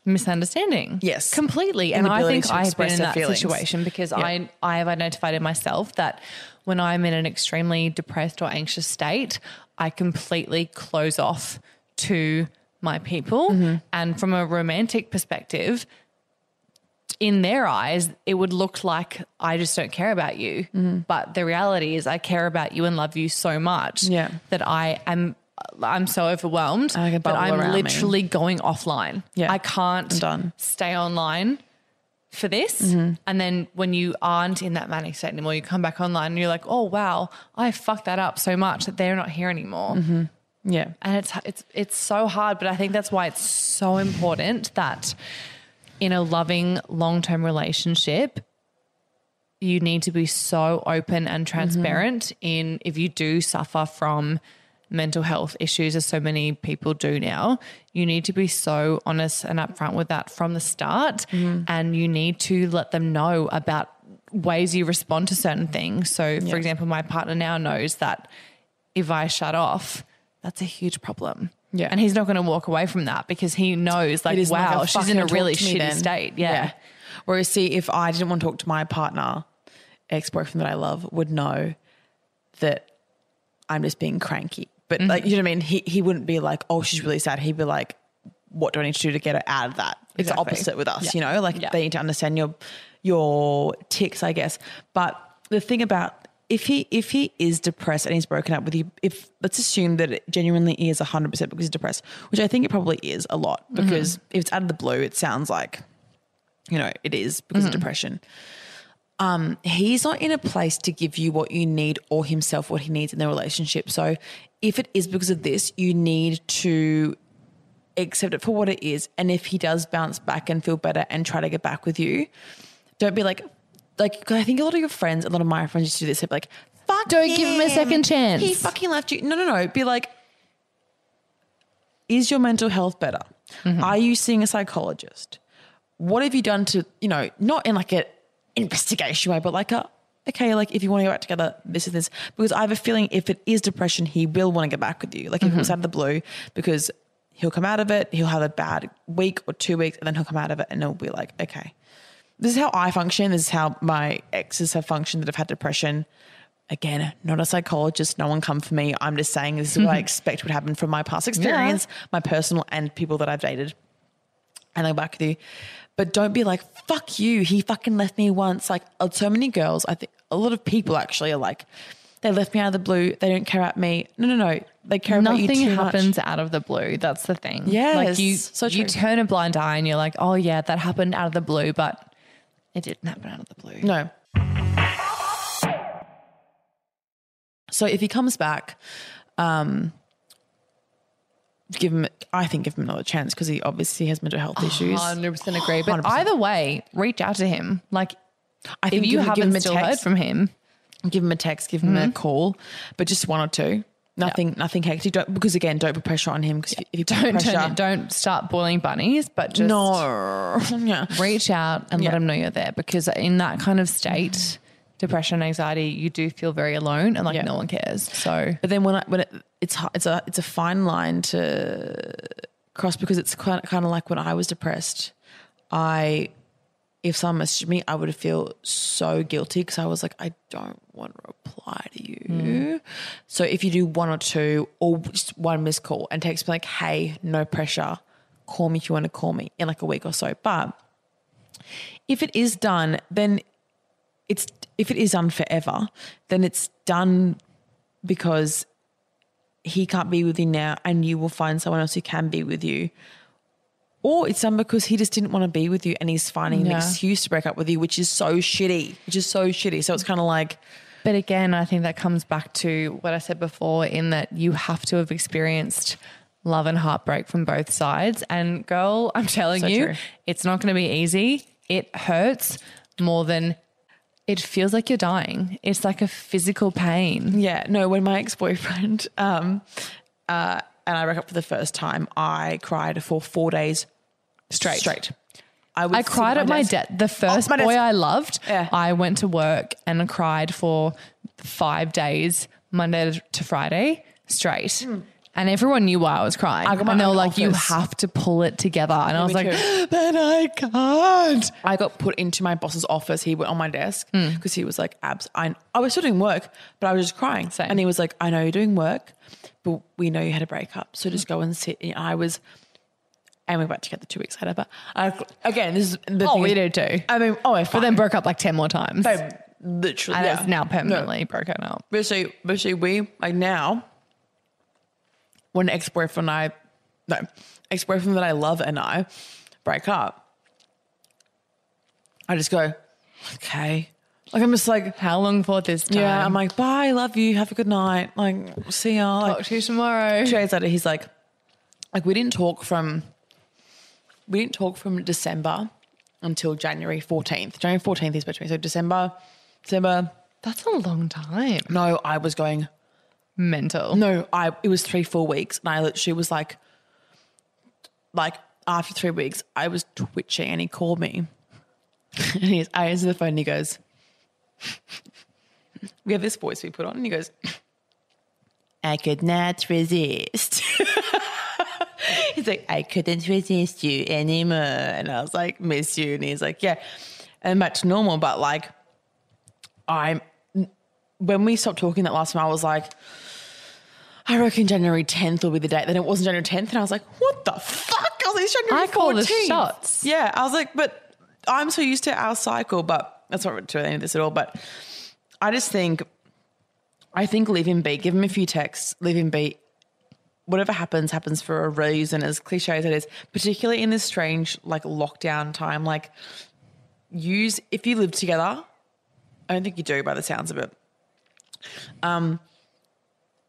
Misunderstanding. Yes. Completely. And I think I've been express in that feelings. situation because Yeah. I I have identified in myself that when I'm in an extremely depressed or anxious state, I completely close off to my people. Mm-hmm. And from a romantic perspective, in their eyes, it would look like I just don't care about you. Mm-hmm. But the reality is, I care about you and love you so much Yeah. that I am. I'm so overwhelmed that I'm around me. literally going offline. Yeah. I can't stay online for this. Mm-hmm. And then when you aren't in that manic state anymore, you come back online and you're like, oh wow, I fucked that up so much that they're not here anymore. Mm-hmm. Yeah. And it's it's it's so hard, but I think that's why it's so important that in a loving long-term relationship you need to be so open and transparent in if you do suffer from mental health issues as so many people do now you need to be so honest and upfront with that from the start mm-hmm. and you need to let them know about ways you respond to certain things so for example my partner now knows that if i shut off that's a huge problem Yeah. and he's not going to walk away from that because he knows like wow like, she's in a really shitty then. state yeah. Whereas, see, if I didn't want to talk to my partner, ex boyfriend that I love, would know that I'm just being cranky. But like, Mm-hmm. you know what I mean? He he wouldn't be like, oh, she's really sad. He'd be like, what do I need to do to get her out of that? It's Exactly. opposite with us, Yeah. you know. Like Yeah. they need to understand your your ticks, I guess. But the thing about if he if he is depressed and he's broken up with you, if let's assume that it genuinely is hundred percent because he's depressed, which I think it probably is a lot because if it's out of the blue, it sounds like you know, it is because of depression. Um, he's not in a place to give you what you need or himself what he needs in the relationship. So if it is because of this, you need to accept it for what it is. And if he does bounce back and feel better and try to get back with you, don't be like, like, 'cause I think a lot of your friends, a lot of my friends used to do this. They'd be like, fuck Don't give him a second chance. He fucking left you. No, no, no. Be like, is your mental health better? Mm-hmm. Are you seeing a psychologist? what have you done to, you know, not in like a investigation way, but like a, okay, like if you want to go back together, this is this. Because I have a feeling if it is depression, he will want to get back with you. Like if it was mm-hmm. out of the blue, because he'll come out of it, he'll have a bad week or two weeks, and then he'll come out of it and it'll be like, okay, this is how I function. This is how my exes have functioned that have had depression. Again, not a psychologist. No one come for me. I'm just saying this is what I expect would happen from my past experience, my personal and people that I've dated. And they'll go back with you. But don't be like, fuck you. He fucking left me once. Like uh, so many girls, I think a lot of people actually are like, they left me out of the blue. They don't care about me. No, no, no. They care about you Nothing too much. happens out of the blue. That's the thing. Yes, like you, so you turn a blind eye and you're like, oh yeah, that happened out of the blue, but it didn't happen out of the blue. No. So if he comes back, um, give him. I think give him another chance because he obviously has mental health issues. Hundred percent agree. But 100%. either way, reach out to him. Like I if think you give, give him haven't a still heard from him, give him a text, give him a mm-hmm. call, but just one or two. Nothing, nothing hectic. Don't, because again, don't put pressure on him. Because if you don't pressure, it, don't start boiling bunnies, but just no, yeah, reach out and Yeah. let him know you're there. Because in that kind of state, depression, and anxiety, you do feel very alone and like Yeah. no one cares. So But then when I, when it, it's it's a it's a fine line to cross because it's kind of, kind of like when I was depressed. I if someone messaged me, I would feel so guilty because I was like, I don't want to reply to you. Mm. So if you do one or two or just one missed call and text me like, hey, no pressure, call me if you want to call me in like a week or so. But if it is done, then it's if it is done forever, then it's done because he can't be with you now and you will find someone else who can be with you. Or it's done because he just didn't want to be with you and he's finding an excuse to break up with you, which is so shitty, which is so shitty. So it's kind of like, But again, I think that comes back to what I said before in that you have to have experienced love and heartbreak from both sides. And girl, I'm telling So you, true. it's not going to be easy. It hurts more than it feels like you're dying. It's like a physical pain. yeah, no, when my ex boyfriend, um, uh, and I broke up for the first time, I cried for four days straight. Straight. I sit cried at my desk- desk. The first my boy. I loved, Yeah. I went to work and cried for five days, Monday to Friday, straight. And everyone knew why I was crying. Hmm. I got my and they were own like, you office. have to pull it together. And I was me like, too. but I can't. I got put into my boss's office. He went on my desk Hmm. because he was like, "Abs, I, I was still doing work, but I was just crying." Same. And he was like, "I know you're doing work, but we know you had a breakup, so just go and sit." And I was, and we went together two weeks later. But I, again, this is the Oh, thing we is- did too. I mean, oh, But then broke up like 10 more times. babe, literally, and yeah. it's now No. permanently broken up. But so, but so we like now, when an ex boyfriend I, no, ex boyfriend that I love and I break up, I just go, okay. Like I'm just like, How long for this time? yeah. I'm like, bye, love you, have a good night, like see ya. Like talk to you tomorrow. two days later, he's like, like we didn't talk from, we didn't talk from December until January 14th. January 14th is between. So December, December. That's a long time. No, I was going. Mental. No, I it was three, four weeks. And I literally was like like after three weeks, I was twitching and he called me. and he's I answer the phone and he goes, We have this voice we put on, and he goes, I could not resist. he's like, I couldn't resist you anymore. And I was like, miss you. And he's like, Yeah. And back to normal, but like I'm when we stopped talking that last time, I was like, I reckon January 10th will be the date. Then it wasn't January 10th. And I was like, what the fuck? I was like, January I call the shots. Yeah. I was like, but I'm so used to our cycle, but that's not to any of this at all. But I just think, I think leave him be. Give him a few texts, leave him be. Whatever happens, happens for a reason, as cliche as it is, particularly in this strange, like, lockdown time. Like, use, if you live together, I don't think you do by the sounds of it. Um,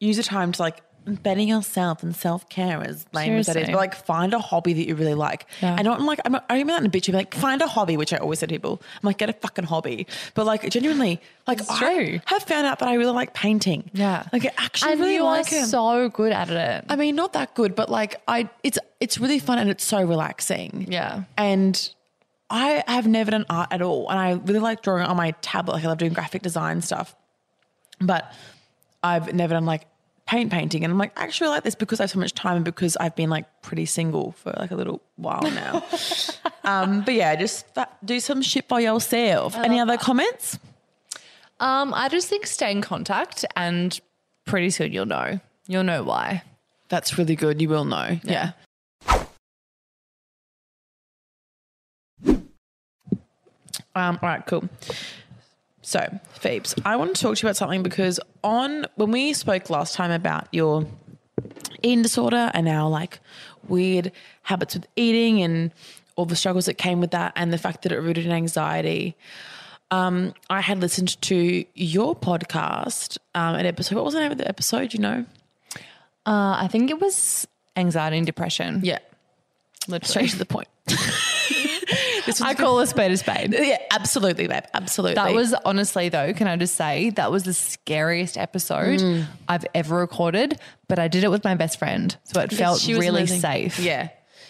use a time to like better yourself and self care as lame as that is, Seriously. but like find a hobby that you really like. Yeah. I don't like. I'm not, I don't mean that in a bitchy. But like find a hobby, which I always say to people. I'm like get a fucking hobby, but like genuinely, like I true. have found out that I really like painting. Yeah. like I actually and really you like are it. so good at it. I mean, not that good, but like I, it's it's really fun and it's so relaxing. Yeah. and I have never done art at all, and I really like drawing on my tablet. Like I love doing graphic design stuff, but I've never done like paint painting. And I'm like, I actually like this because I have so much time and because I've been like pretty single for like a little while now. um, but yeah, just that, do some shit by yourself. Any other comments? Um, I just think stay in contact and pretty soon you'll know. You'll know why. That's really good. You will know. Yeah. Um, all right, cool. So, Phoebes, I want to talk to you about something because on when we spoke last time about your eating disorder and our like weird habits with eating and all the struggles that came with that and the fact that it rooted in anxiety. Um, I had listened to your podcast, um, an episode. What was the name of the episode? You know? Uh, I think it was anxiety and depression. Yeah. literally. Straight to the point. I call a spade a spade. Yeah, absolutely, babe. Absolutely. That was honestly, though, can I just say, that was the scariest episode Mm. I've ever recorded, but I did it with my best friend. So it felt She was really amazing. safe. Yeah.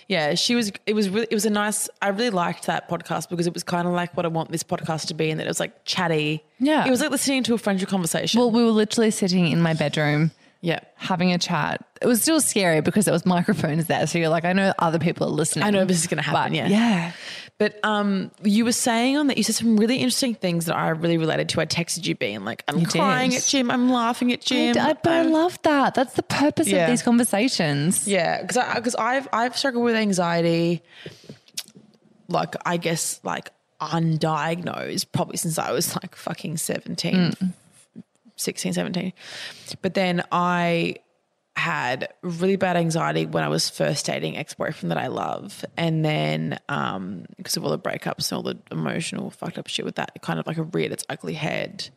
Yeah, she was. It was really. It was a nice. I really liked that podcast because it was kind of like what I want this podcast to be, and that it was like chatty. Yeah. it was like listening to a friendship conversation. Well, we were literally sitting in my bedroom yeah, having a chat. It was still scary because there was microphones there. So you're like, I know other people are listening. I know this is going to happen. But yeah, yeah. But um, you were saying on that you said some really interesting things that I really related to. I texted you being like, I'm You crying did. at gym, I'm laughing at gym. I, but I I'm- love that. That's the purpose Yeah. of these conversations. Yeah, because because I've I've struggled with anxiety, like I guess like undiagnosed probably since I was like fucking 17, 16, 17. But then I had really bad anxiety when I was first dating ex boyfriend that I love, and then um because of all the breakups and all the emotional fucked up shit with that, it kind of like a reared its ugly head,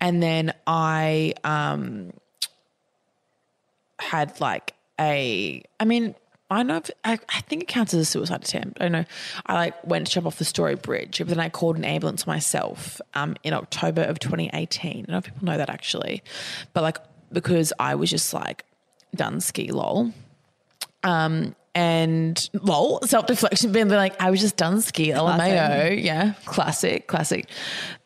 and then I um had like a, I mean, I know, if, I, I think it counts as a suicide attempt. I know. I like went to jump off the Story Bridge, but then I called an ambulance myself um, in October of 2018. I don't know if people know that actually, but like because I was just like done ski lol. Um, and lol, self deflection, being like, I was just done ski, LMAO. Yeah, classic, classic.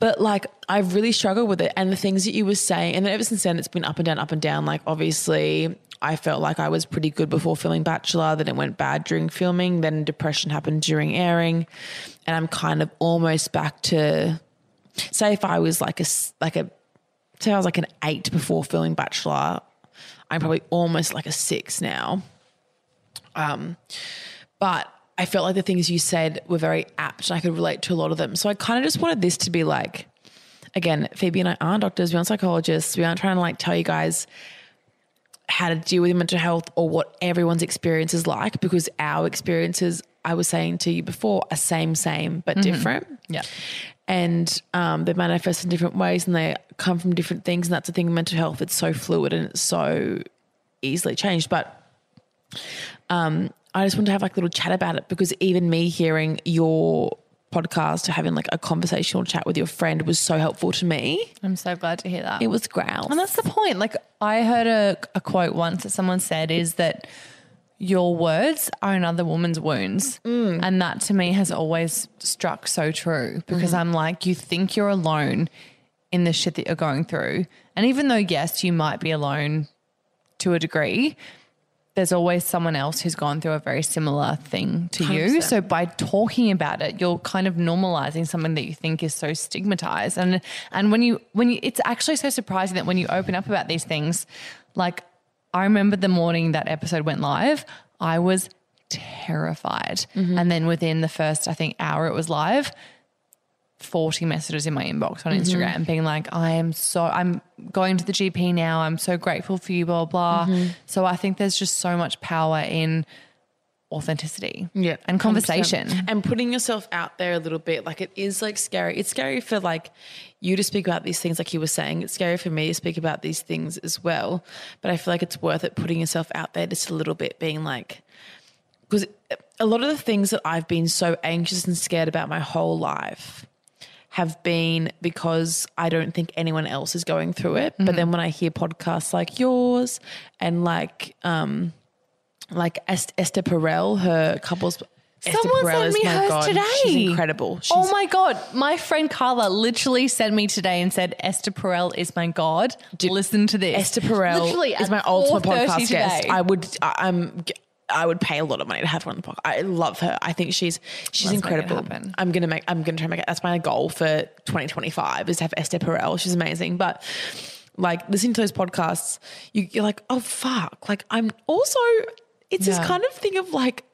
But like, I've really struggled with it. And the things that you were saying, and then ever since then, it's been up and down, up and down. Like, obviously, I felt like I was pretty good before filming Bachelor, then it went bad during filming, then depression happened during airing. And I'm kind of almost back to, say, if I was like a like a, say I was like an eight before filming Bachelor, I'm probably almost like a six now. Um, but I felt like the things you said were very apt and I could relate to a lot of them. So I kind of just wanted this to be like, again, Phoebe and I aren't doctors, we aren't psychologists, we aren't trying to like tell you guys how to deal with mental health or what everyone's experience is like because our experiences, I was saying to you before, are same, same, but different. Yeah. And um, they manifest in different ways and they come from different things. And that's the thing in mental health, it's so fluid and it's so easily changed. But um, I just wanted to have like a little chat about it because even me hearing your podcast, having like a conversational chat with your friend was so helpful to me. I'm so glad to hear that. It was growl. And that's the point. Like I heard a, a quote once that someone said is that your words are another woman's wounds. Mm. And that to me has always struck so true because mm-hmm. I'm like, you think you're alone in the shit that you're going through. And even though, yes, you might be alone to a degree, there's always someone else who's gone through a very similar thing to you. 100%. So by talking about it, you're kind of normalizing something that you think is so stigmatized. And and when you when you it's actually so surprising that when you open up about these things, like I remember the morning that episode went live, I was terrified. Mm-hmm. And then within the first, I think, hour it was live, 40 messages in my inbox on mm-hmm. Instagram being like, I am so, I'm going to the GP now. I'm so grateful for you, blah, blah. Mm-hmm. So I think there's just so much power in authenticity Yeah. and 100%. conversation. And putting yourself out there a little bit. Like it is like scary. It's scary for like you to speak about these things like you were saying. It's scary for me to speak about these things as well. But I feel like it's worth it putting yourself out there just a little bit, being like because a lot of the things that I've been so anxious and scared about my whole life have been because I don't think anyone else is going through it. But then when I hear podcasts like yours and like um like Est- Esther Perel, her couples Someone sent me hers God. today. She's incredible. She's, oh my god, my friend Carla literally sent me today and said Esther Perel is my god. Listen to this. Esther Perel Literally is my ultimate 4:30 podcast guest. I would, I, I'm, I would pay a lot of money to have her on the podcast. I love her. I think she's she's Let's incredible. I'm gonna make. I'm gonna try and make it. That's my goal for 2025 is to have Esther Perel. She's amazing, but. Like listening to those podcasts, you, you're like, oh fuck! Like I'm also. It's this kind of thing of like,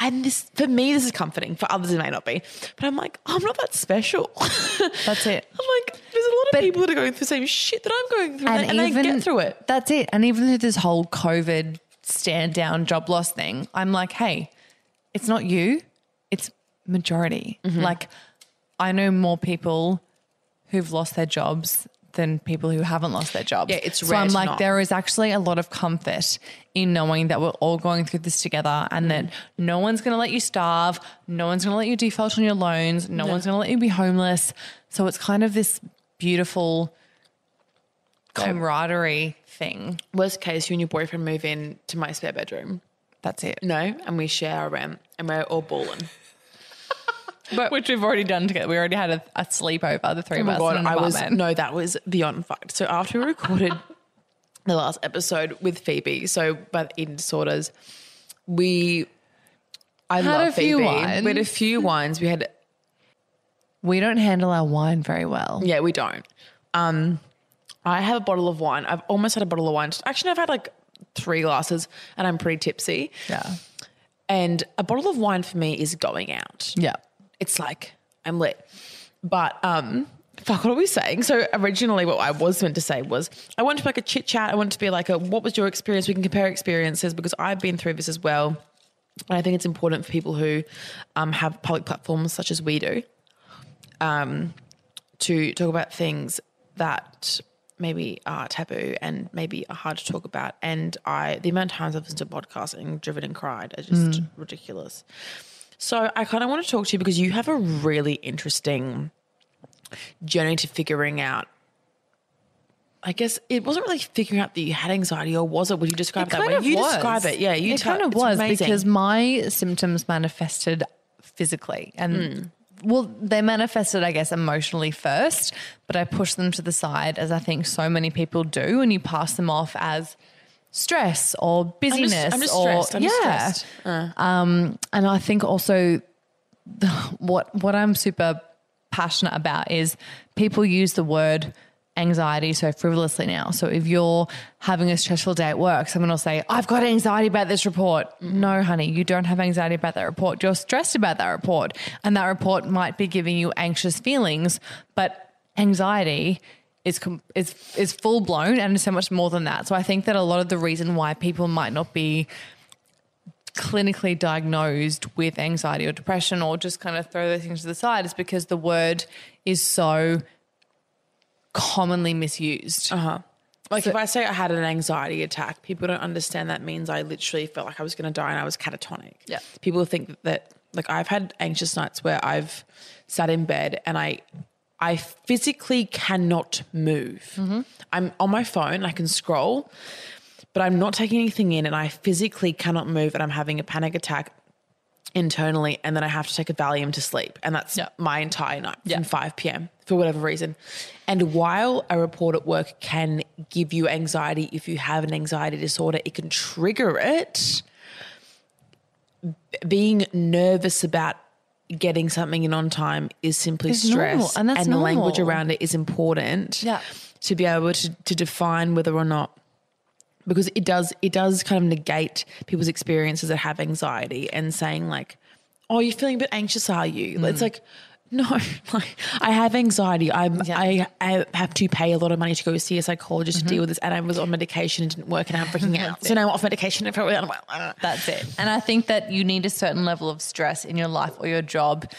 and this for me, this is comforting. For others, it may not be, but I'm like, I'm not that special. That's it. I'm like, there's a lot of But- people that are going through the same shit that I'm going through, and, and I get through it. That's it. And even through this whole COVID stand down job loss thing, I'm like, hey, it's not you, it's majority. Mm-hmm. Like, I know more people who've lost their jobs than people who haven't lost their jobs. Yeah, it's so I'm like, not. there is actually a lot of comfort in knowing that we're all going through this together and that no one's going to let you starve, no one's going to let you default on your loans, no, one's going to let you be homeless. So it's kind of this beautiful camaraderie thing. Worst case, you and your boyfriend move in to my spare bedroom. That's it. No, and we share our rent, and we're all balling. But Which we've already done together. We already had a, a sleepover, the three oh of us god, in an I was no, that was beyond fucked. So after we recorded the last episode with Phoebe, so by the eating disorders, we. I Had love a few Phoebe. wines. We had a few wines. We had we don't handle our wine very well. Yeah, we don't. Um, I have a bottle of wine. I've almost had a bottle of wine. Actually, I've had like three glasses, and I'm pretty tipsy. Yeah. And a bottle of wine for me is going out. Yeah. It's like I'm lit. But um, fuck, what are we saying? So originally, what I was meant to say was I want to be like a chit chat. I want to be like a what was your experience? We can compare experiences because I've been through this as well. And I think it's important for people who um, have public platforms such as we do um, to talk about things that maybe are taboo and maybe are hard to talk about. And I, the amount of times I've listened to podcasts and driven and cried are just ridiculous. So I kind of want to talk to you because you have a really interesting journey to figuring out. I guess it wasn't really figuring out that you had anxiety, or was it? Would you describe it that way? you describe it, yeah. You it tell- kind of was amazing. because my symptoms manifested physically and Hmm. Well they manifested i guess emotionally first but i pushed them to the side as i think so many people do and you pass them off as stress or busyness I'm just or. I'm just yeah stressed. Uh. um and i think also the, what what i'm super passionate about is people use the word anxiety so frivolously now. So if you're having a stressful day at work, someone will say, I've got anxiety about this report. Mm-hmm. No, honey, you don't have anxiety about that report. You're stressed about that report. And that report might be giving you anxious feelings, but anxiety is is is full blown and is so much more than that. So I think that a lot of the reason why people might not be clinically diagnosed with anxiety or depression or just kind of throw those things to the side is because the word is so commonly misused. Uh-huh. Like if I say I had an anxiety attack, people don't understand that means I literally felt like I was going to die and I was catatonic. Yeah. People think that like I've had anxious nights where I've sat in bed and I I physically cannot move. I'm on my phone, I can scroll, but I'm not taking anything in and I physically cannot move and I'm having a panic attack internally and then I have to take a Valium to sleep. And that's Yeah. my entire night Yeah. from 5 p.m. for whatever reason. And while a report at work can give you anxiety if you have an anxiety disorder, it can trigger it. Being nervous about getting something in on time is simply It's stress. normal, and that's the language around it is important Yeah. to be able to, to define whether or not because it does it does kind of negate people's experiences that have anxiety and saying like oh you're feeling a bit anxious are you it's like no like i have anxiety i'm Yeah. I, I have to pay a lot of money to go see a psychologist to deal with this and i was on medication and didn't work and i'm freaking out so now i'm off medication and really unwell. Uh, That's it. And I think that you need a certain level of stress in your life or your job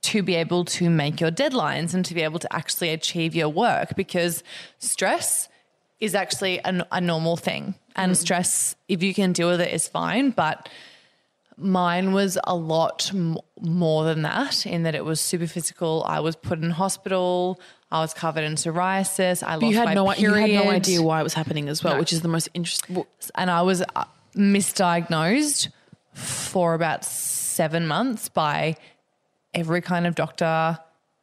to be able to make your deadlines and to be able to actually achieve your work because stress is actually a, a normal thing. And stress, if you can deal with it, is fine. But mine was a lot m- more than that in that it was super physical. I was put in hospital. I was covered in psoriasis. I lost you had my no you had no idea why it was happening as well No. which is the most interesting and I was uh, misdiagnosed for about seven months by every kind of doctor,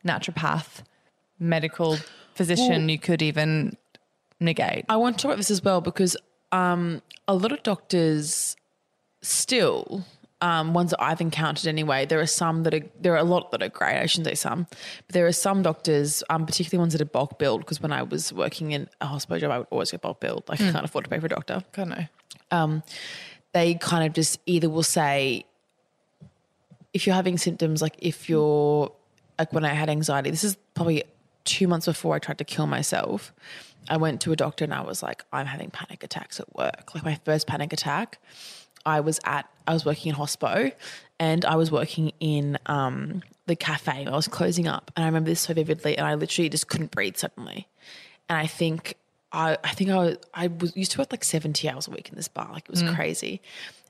naturopath, medical physician you could even negate. I want to talk about this as well because um, a lot of doctors still, um, ones that I've encountered anyway, there are some that are, there are a lot that are great. I shouldn't say some, but there are some doctors, um, particularly ones that are bulk billed. Because when I was working in a hospital job, I would always get bulk billed. Like I can't afford to pay for a doctor. I don't know. Um, they kind of just either will say, if you're having symptoms, like if you're like when I had anxiety, this is probably two months before I tried to kill myself. I went to a doctor and I was like, I'm having panic attacks at work. Like my first panic attack, I was at, I was working in hospo and I was working in um, the cafe. I was closing up and I remember this so vividly and I literally just couldn't breathe suddenly. And I think I, I think I was, I was used to work like 70 hours a week in this bar. Like it was crazy.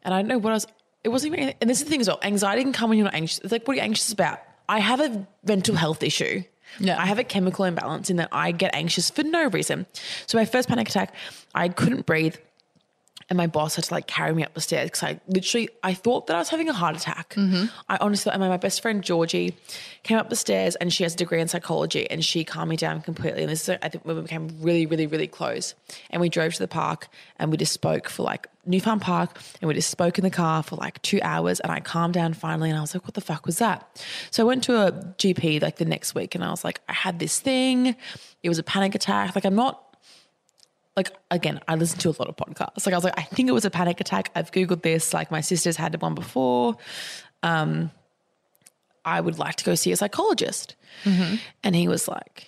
And I don't know what I was, it wasn't even, and this is the thing as well, anxiety can come when you're not anxious. It's like, what are you anxious about? I have a mental health issue. Yeah. I have a chemical imbalance in that I get anxious for no reason. So my first panic attack, I couldn't breathe. And my boss had to like carry me up the stairs because I literally I thought that I was having a heart attack. Mm-hmm. I honestly and my, my best friend Georgie came up the stairs and she has a degree in psychology and she calmed me down completely. And this is I think when we became really, really, really close. And we drove to the park and we just spoke for like New Farm Park and we just spoke in the car for like two hours and I calmed down finally and I was like, what the fuck was that? So I went to a GP like the next week and I was like, I had this thing. It was a panic attack. Like I'm not like again, I listened to a lot of podcasts. Like I was like, I think it was a panic attack. I've googled this. Like my sister's had one before. Um, I would like to go see a psychologist. And he was like,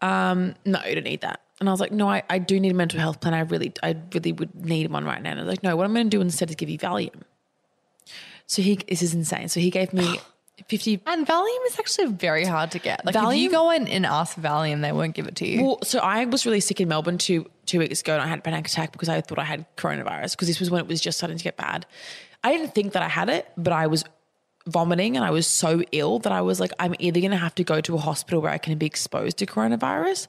um, no, you don't need that. And I was like, no, I, I do need a mental health plan. I really, I really would need one right now. And I was like, no, what I'm going to do instead is give you Valium. So he, this is insane. So he gave me 50 And Valium is actually very hard to get. Like if you go in and ask for Valium, they won't give it to you. Well, so I was really sick in Melbourne two two weeks ago, and I had a panic attack because I thought I had coronavirus because this was when it was just starting to get bad. I didn't think that I had it, but I was vomiting and I was so ill that I was like, I'm either going to have to go to a hospital where I can be exposed to coronavirus,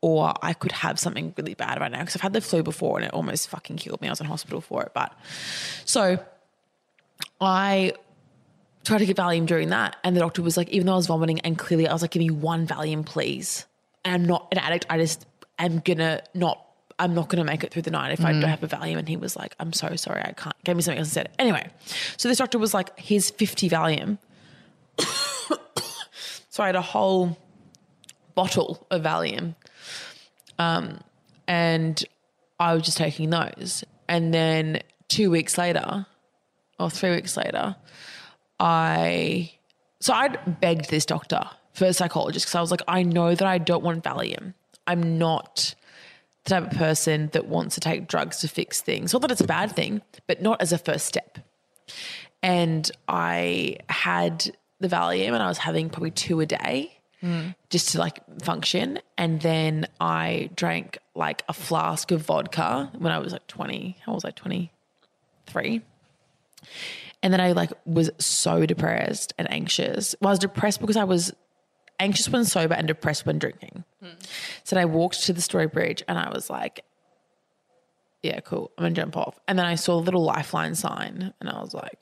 or I could have something really bad right now because I've had the flu before and it almost fucking killed me. I was in hospital for it, but so I tried to get Valium during that. And the doctor was like, even though I was vomiting and clearly I was like, give me one Valium, please. And I'm not an addict. I just am gonna not, I'm not gonna make it through the night if I don't have a Valium. And he was like, I'm so sorry, I can't. Gave me something else instead. Anyway, so this doctor was like, here's 50 Valium. so I had a whole bottle of Valium. Um, and I was just taking those. And then two weeks later, or three weeks later, I so I'd begged this doctor for a psychologist because I was like, I know that I don't want Valium. I'm not the type of person that wants to take drugs to fix things. Not that it's a bad thing, but not as a first step. And I had the Valium and I was having probably two a day just to like function. And then I drank like a flask of vodka when I was like 20. How was I? 23. And then I like was so depressed and anxious. Well, I was depressed because I was anxious when sober and depressed when drinking. Hmm. So then I walked to the Story Bridge and I was like, yeah, cool. I'm gonna jump off. And then I saw a little lifeline sign and I was like,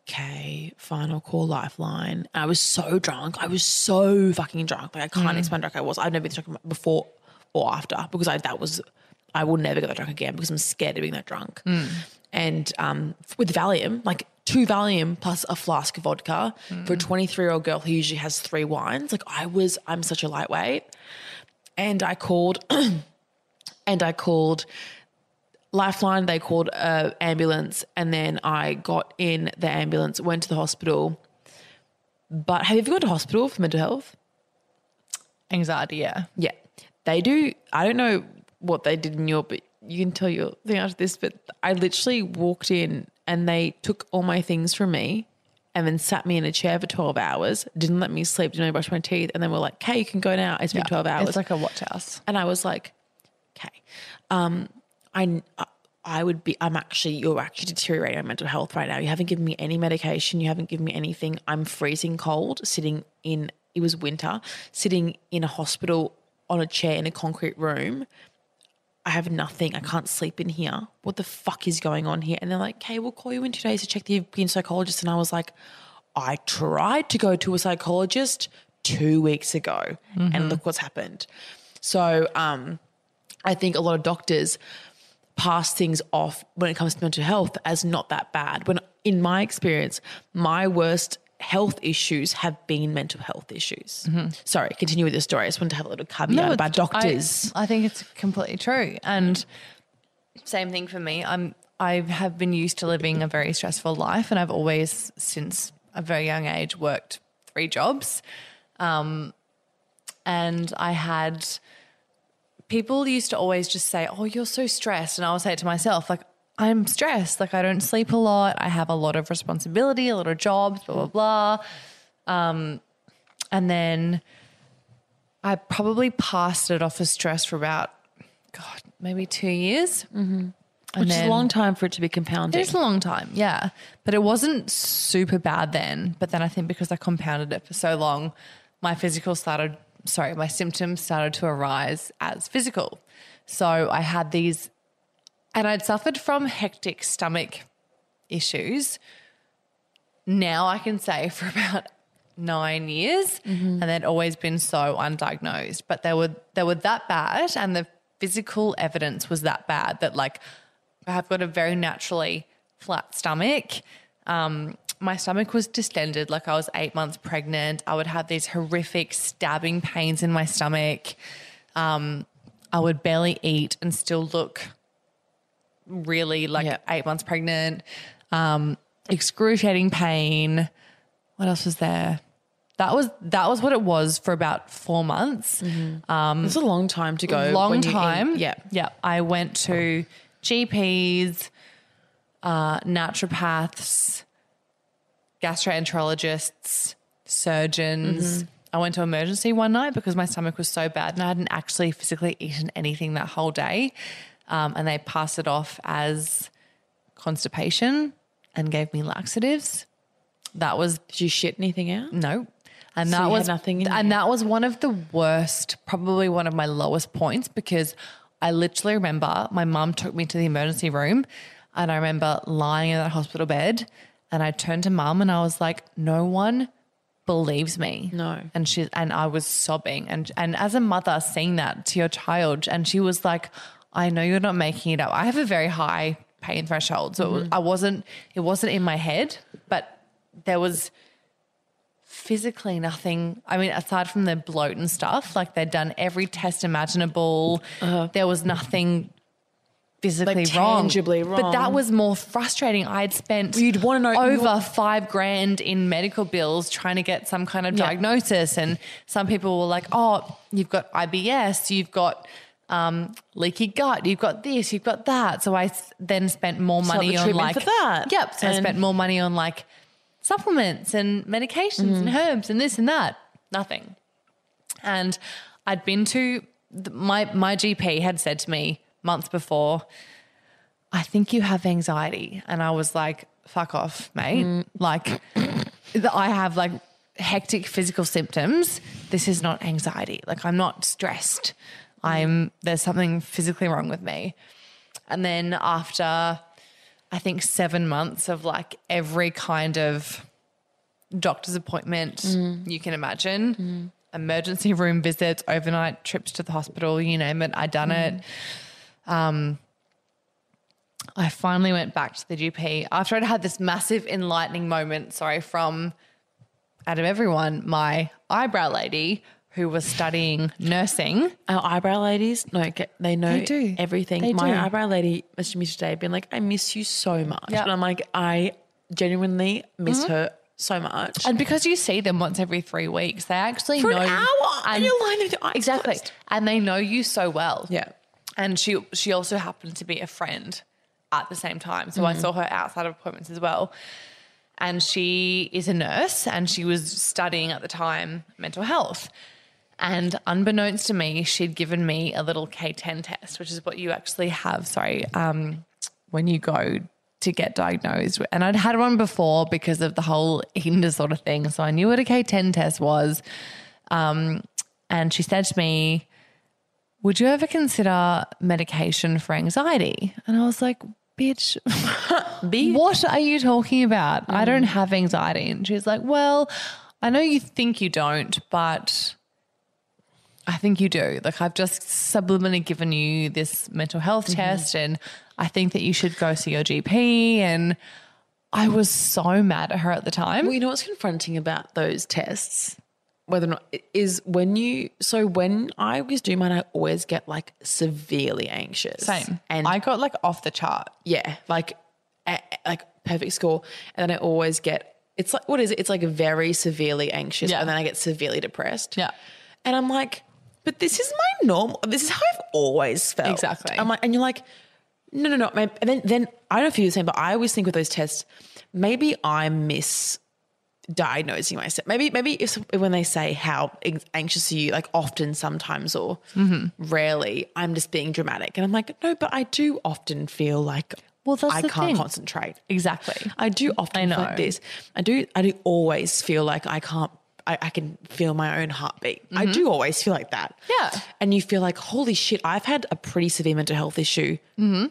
okay, final call lifeline. And I was so drunk. I was so fucking drunk. Like I can't hmm. explain how drunk I was. I've never been drunk before or after because I that was I will never get that drunk again because I'm scared of being that drunk. Hmm. And um, with Valium, like two Valium plus a flask of vodka for a 23 year old girl who usually has three wines. Like I was, I'm such a lightweight. And I called, and I called Lifeline. They called a ambulance, and then I got in the ambulance, went to the hospital. But have you ever gone to hospital for mental health? Anxiety, yeah. Yeah, they do. I don't know what they did in your, but you can tell your thing after this. But I literally walked in and they took all my things from me and then sat me in a chair for 12 hours, didn't let me sleep, didn't let me brush my teeth. And then were like, okay, you can go now. It's been 12 hours. It's like a watch house. and I was like, okay. Um, I, I would be, I'm actually, you're actually deteriorating my mental health right now. You haven't given me any medication. You haven't given me anything. I'm freezing cold sitting in, it was winter, sitting in a hospital on a chair in a concrete room I have nothing. I can't sleep in here. What the fuck is going on here? And they're like, okay, we'll call you in two days to check the you've been psychologist. And I was like, I tried to go to a psychologist two weeks ago and look what's happened. So um, I think a lot of doctors pass things off when it comes to mental health as not that bad. When in my experience, my worst health issues have been mental health issues. Sorry, continue with the story. I just wanted to have a little caveat about doctors. I, I think it's completely true. And same thing for me. I'm I have been used to living a very stressful life, and I've always, since a very young age, worked three jobs. Um, and I had people used to always just say, "Oh, you're so stressed," and I would say it to myself, like. I'm stressed. Like I don't sleep a lot. I have a lot of responsibility, a lot of jobs, blah blah blah. Um, and then I probably passed it off as stress for about, God, maybe two years. Mm-hmm. Which is a long time for it to be compounded. It's a long time, yeah. But it wasn't super bad then. But then I think because I compounded it for so long, my physical started, sorry, my symptoms started to arise as physical. So I had these, and I'd suffered from hectic stomach issues. Now I can say for about nine years, and they'd always been so undiagnosed. But they were they were that bad, and the physical evidence was that bad that like I have got a very naturally flat stomach. Um, my stomach was distended, like I was eight months pregnant. I would have these horrific stabbing pains in my stomach. Um, I would barely eat and still look really like Yeah. eight months pregnant. Um, excruciating pain. What else was there? That was that was what it was for about four months. it's a long time to go. Long time. Yeah. Yeah. I went to GPs, uh, naturopaths, gastroenterologists, surgeons. I went to emergency one night because my stomach was so bad and I hadn't actually physically eaten anything that whole day. Um, and they passed it off as constipation and gave me laxatives. That was Did you shit anything out? no. And So that was nothing in and that was one of the worst, probably one of my lowest points because I literally remember my mum took me to the emergency room and I remember lying in that hospital bed and I turned to mum and I was like, no one believes me. No. And she and I was sobbing and and as a mother seeing that to your child and she was like, I know you're not making it up. I have a very high pain threshold. So was, mm-hmm. I wasn't it wasn't in my head, but there was physically nothing. I mean, aside from the bloat and stuff, like they'd done every test imaginable. Uh-huh. There was nothing physically Like wrong. tangibly wrong. But that was more frustrating. I'd spent You'd wanna know- over five grand in medical bills trying to get some kind of Yeah. diagnosis. And some people were like, oh, you've got IBS, you've got um, leaky gut, you've got this, you've got that. So I then spent more money on like for that. Yep. So I spent more money on like supplements and medications and herbs and this and that. Nothing. And I'd been to my my GP had said to me months before, I think you have anxiety, and I was like, "Fuck off, mate!" Like, th- I have like hectic physical symptoms. This is not anxiety. Like, I'm not stressed. I'm there's something physically wrong with me. And then after, I think seven months of like every kind of doctor's appointment mm. you can imagine, mm. emergency room visits, overnight trips to the hospital, you name it. I done it. Mm. Um, I finally went back to the GP after I'd had this massive enlightening moment. Sorry, from out of everyone, my eyebrow lady who was studying nursing. Our eyebrow ladies, no, they know They do. everything. They My do. eyebrow lady messaged me today, being like, "I miss you so much," Yep. and I'm like, I genuinely miss her so much. And because you see them once every three weeks, they actually For know an hour, and you're lying with your eyes exactly, closed. and they know you so well. Yeah. and she she also happened to be a friend at the same time, so I Mm-hmm. saw her outside of appointments as well. And she is a nurse, and she was studying at the time mental health. And unbeknownst to me, she'd given me a little K10 test, which is what you actually have. Sorry, um, when you go to get diagnosed. And I'd had one before because of the whole eating disorder thing. So I knew what a K10 test was. Um, and she said to me, Would you ever consider medication for anxiety? And I was like, Bitch, what are you talking about? I don't have anxiety. And she's like, Well, I know you think you don't, but I think you do. Like, I've just subliminally given you this mental health mm-hmm. test, and I think that you should go see your GP. And I was so mad at her at the time. Well, you know what's confronting about those tests? Whether or not is when you so when I always do mine, I always get like severely anxious. Same. And I got like off the chart. yeah, like a, like perfect score, and then I always get it's like what is it? It's like very severely anxious, Yeah. and then I get severely depressed. Yeah. and I'm like, but this is my normal. This is how I've always felt. Exactly. I'm like, and you're like, no, no, no. maybe- And then, then I don't know if you're the same, but I always think with those tests, maybe I miss diagnosing myself. Maybe, maybe if when they say how anxious are you, like often, sometimes, or Mm-hmm. rarely, I'm just being dramatic, and I'm like, no, but I do often feel like Well, that's I the can't thing. concentrate. Exactly. I do often I know. like this. I do. I do always feel like I can't. I, I can feel my own heartbeat. I do always feel like that. Mm-hmm. Yeah. And you feel like, holy shit! I've had a pretty severe mental health issue Mm-hmm.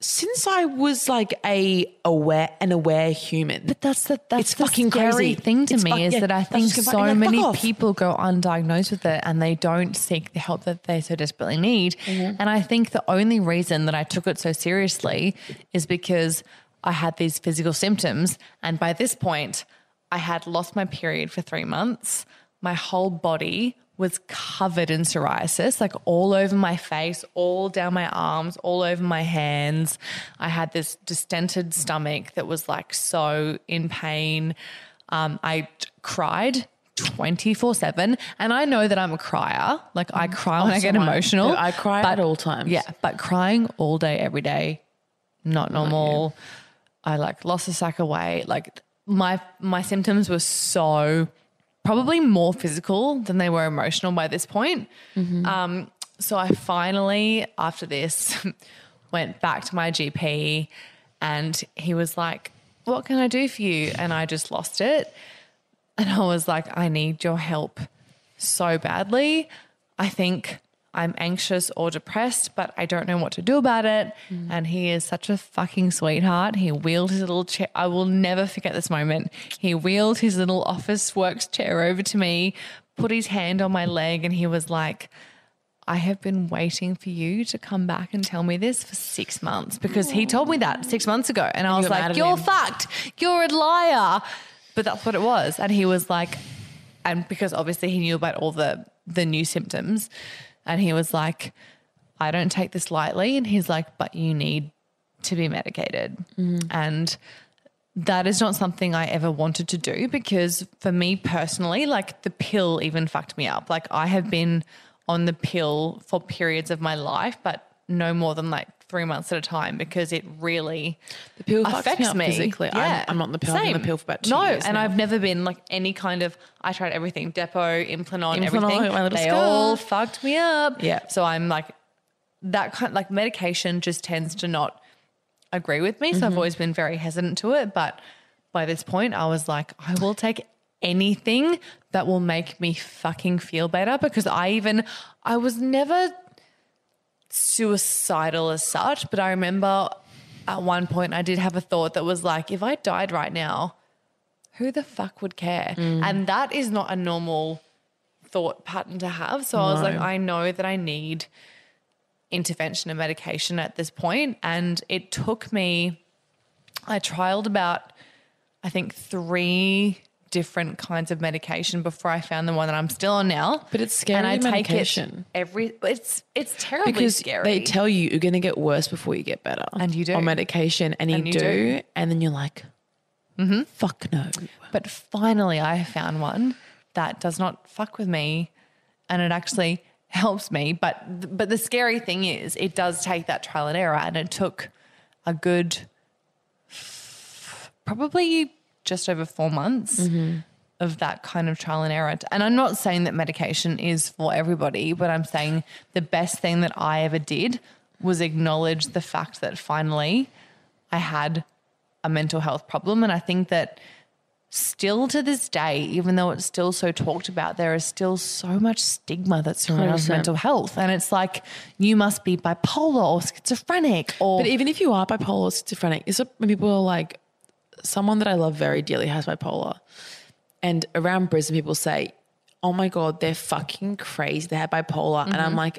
since I was like a aware an aware human. But that's the that's It's the fucking crazy. thing to It's me fuck- is yeah, that I think so like, many off. people go undiagnosed with it and they don't seek the help that they so desperately need. Mm-hmm. And I think the only reason that I took it so seriously is because I had these physical symptoms, and by this point, I had lost my period for three months. My whole body was covered in psoriasis, like all over my face, all down my arms, all over my hands. I had this distended stomach that was like so in pain. Um, I t- cried 24 7. And I know that I'm a crier. Like I cry when I get emotional. I cry at all times. Yeah. But crying all day, every day, not normal. I like lost a sack of weight. Like my my symptoms were so probably more physical than they were emotional by this point. Um, so I finally, after this, went back to my GP and he was like, What can I do for you? And I just lost it. And I was like, I need your help so badly. I think I'm anxious or depressed, but I don't know what to do about it. And he is such a fucking sweetheart. He wheeled his little chair. I will never forget this moment. He wheeled his little Officeworks chair over to me, put his hand on my leg, and he was like, I have been waiting for you to come back and tell me this for six months because he told me that six months ago. And I was like, You're him. fucked. You're a liar. But that's what it was. And he was like, and because obviously he knew about all the the new symptoms, and he was like, I don't take this lightly. And he's like, but you need to be medicated. Mm-hmm. And that is not something I ever wanted to do because for me personally, like the pill even fucked me up. Like I have been on the pill for periods of my life, but no more than like three months at a time because it really The pill affects me me physically. I'm- I'm not on the pill. I've been on the pill for about two no, years and now. I've never been like any kind of. I tried everything: Depo, Implanon, Implanon, everything. my little they all fucked me up. Yeah. So I'm like that kind. Like medication just tends to not agree with me. So Mm-hmm. I've always been very hesitant to it. But by this point, I was like, I will take anything that will make me fucking feel better because I even I was never suicidal as such, but I remember at one point I did have a thought that was like, if I died right now, who the fuck would care? Mm. And that is not a normal thought pattern to have. So I was like, I know that I need intervention and medication at this point. And it took me, I trialed about, I think, three different kinds of medication before I found the one that I'm still on now. But it's scary And I take medication. it every. It's it's terribly because scary. they tell you you're going to get worse before you get better. And you do. On medication, and you, And you do, do. Mm-hmm. And then you're like, fuck no. But finally, I found one that does not fuck with me, and it actually helps me. But but the scary thing is, it does take that trial and error, and it took a good, probably just over four months. Mm-hmm. Of that kind of trial and error. And I'm not saying that medication is for everybody, but I'm saying the best thing that I ever did was acknowledge the fact that finally I had a mental health problem. And I think that still to this day, even though it's still so talked about, there is still so much stigma that surrounds 100%. mental health. And it's like, you must be bipolar or schizophrenic or. But even if you are bipolar or schizophrenic, is it when people are like, someone that I love very dearly has bipolar, and around Brisbane people say, "Oh my god, they're fucking crazy. They have bipolar," and I'm mm-hmm. like.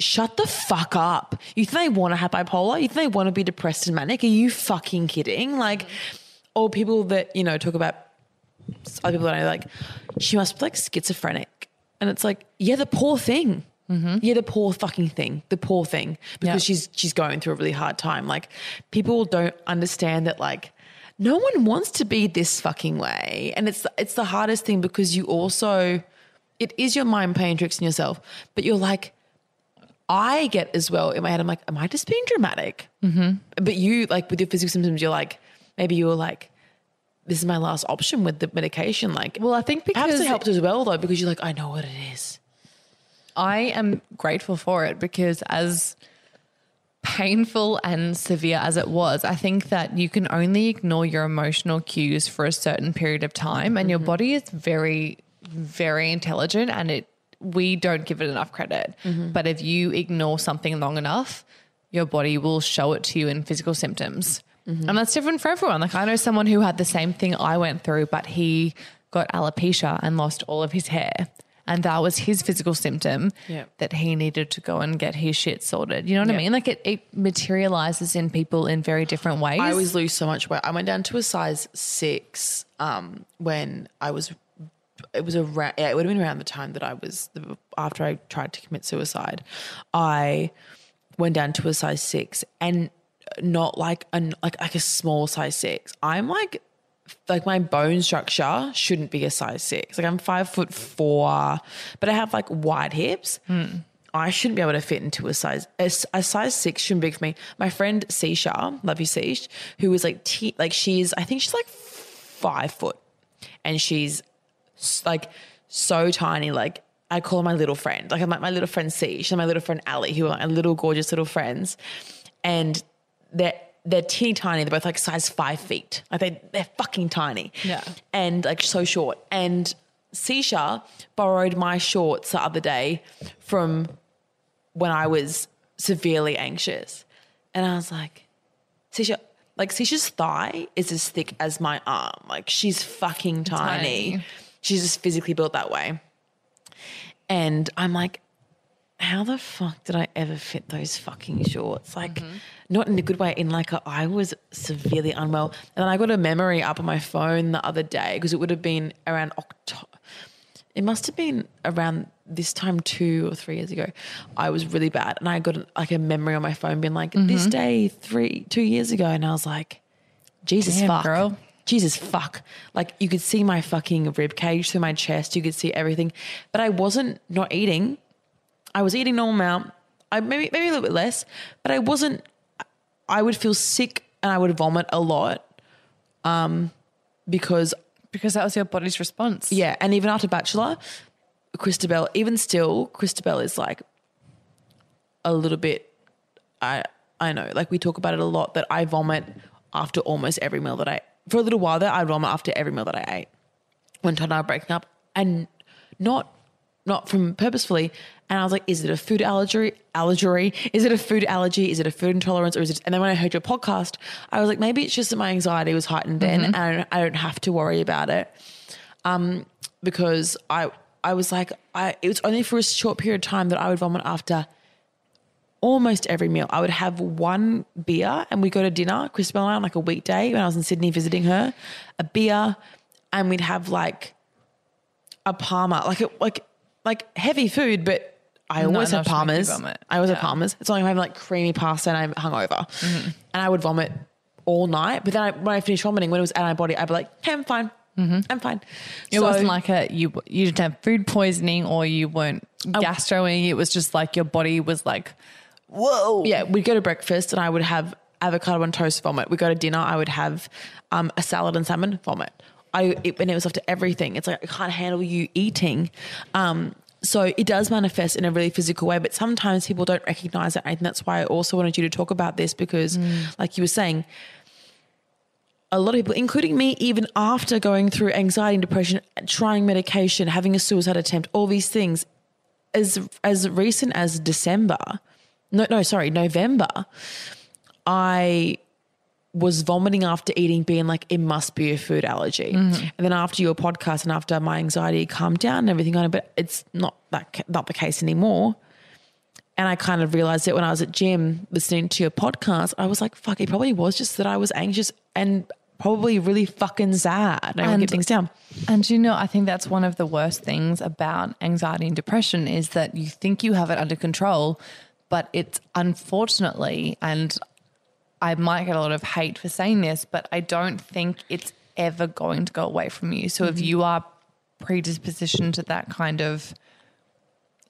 Shut the fuck up. You think they want to have bipolar? You think they want to be depressed and manic? Are you fucking kidding? Like, or people that, you know, talk about other people that I know, like, she must be like schizophrenic. And it's like, yeah, the poor thing. Mm-hmm. Yeah, the poor fucking thing. The poor thing. Because Yeah. she's she's going through a really hard time. Like, people don't understand that like no one wants to be this fucking way. And it's it's the hardest thing because you also it is your mind playing tricks on yourself, but you're like, I get as well in my head, I'm like, am I just being dramatic? Mm-hmm. But you, like, with your physical symptoms, you're like, maybe you're like, this is my last option with the medication. Like, well, I think because it helps as well, though, because you're like, I know what it is. I am grateful for it because as painful and severe as it was, I think that you can only ignore your emotional cues for a certain period of time and your mm-hmm. body is very very intelligent and it we don't give it enough credit. Mm-hmm. But if you ignore something long enough, your body will show it to you in physical symptoms. Mm-hmm. And that's different for everyone. Like I know someone who had the same thing I went through, but he got alopecia and lost all of his hair. And that was his physical symptom Yeah. that he needed to go and get his shit sorted. You know what I mean? Like it, it materializes in people in very different ways. I always lose so much weight. I went down to a size six um, when I was. It was around. Yeah, it would have been around the time that I was the, after I tried to commit suicide. I went down to a size six, and not like an like like a small size six. I'm like like my bone structure shouldn't be a size six. Like I'm five foot four, but I have like wide hips. Hmm. I shouldn't be able to fit into a size a, a size six shouldn't be for me. My friend Sisha, love you Sish, who is like t- like she's I think she's like five foot, and she's like so tiny. Like I call her my little friend. Like I'm like my little friend Sish and my little friend Ali, who are my little gorgeous little friends, and they're they're teeny tiny. They're both like size five feet. Like they they're fucking tiny. Yeah. and like so short. And Sisha borrowed my shorts the other day from when I was severely anxious. And I was like, Sisha, like Sisha's thigh is as thick as my arm. Like she's fucking tiny. Tiny. She's just physically built that way. And I'm like, how the fuck did I ever fit those fucking shorts? Like, mm-hmm. not in a good way. In like, a, I was severely unwell, and then I got a memory up on my phone the other day because it would have been around October. It must have been around this time two or three years ago. I was really bad, and I got like a memory on my phone, being like, this mm-hmm. day three two years ago, and I was like, Jesus Damn, fuck, girl. Jesus fuck. Like you could see my fucking rib cage through my chest. You could see everything. But I wasn't not eating. I was eating normal amount. I maybe maybe a little bit less, but I wasn't I would feel sick and I would vomit a lot. Um because because that was your body's response. yeah, and even after Bachelor, Christabel, even still, Christabel is like a little bit I I know, like we talk about it a lot that I vomit after almost every meal that I for a little while there I'd vomit after every meal that I ate. When Todd and I were breaking up and not not from purposefully. And I was like, is it a food allergy? Allergy? Is it a food allergy? Is it a food intolerance? Or is it? And then when I heard your podcast, I was like, maybe it's just that my anxiety was heightened then, and I don't, I don't have to worry about it Um, because I I was like I it was only for a short period of time that I would vomit after almost every meal. I would have one beer and we'd go to dinner, Christabel and I on like a weekday when I was in Sydney visiting her, a beer, and we'd have like a parma, like a, like like heavy food, but I always have enough to make you parmas. I always have. parmas. It's only if I'm like creamy pasta and I'm hungover, and I would vomit all night. But then I, when I finished vomiting, when it was out of my body, I'd be like, "Hey, I'm fine. I'm fine." It So- wasn't like a you you didn't have food poisoning or you weren't gastroing. It was just like your body was like, whoa. yeah, we'd go to breakfast and I would have avocado and toast vomit. We go to dinner, I would have um, a salad and salmon vomit. I it, and it was after everything. It's like I can't handle you eating. Um, so it does manifest in a really physical way, but sometimes people don't recognize it. And that's why I also wanted you to talk about this because, like you were saying, a lot of people, including me, even after going through anxiety and depression, trying medication, having a suicide attempt, all these things, as as recent as December, no, no, sorry, November, I was vomiting after eating, being like, it must be a food allergy. Mm-hmm. And then after your podcast and after my anxiety calmed down and everything on it, but it's not that not the case anymore. And I kind of realized it when I was at gym listening to your podcast. I was like, fuck, it probably was just that I was anxious and probably really fucking sad. I get things down. And you know, I think that's one of the worst things about anxiety and depression is that you think you have it under control, but it's unfortunately, and I might get a lot of hate for saying this, but I don't think it's ever going to go away from you. So if mm-hmm. you are predispositioned to that kind of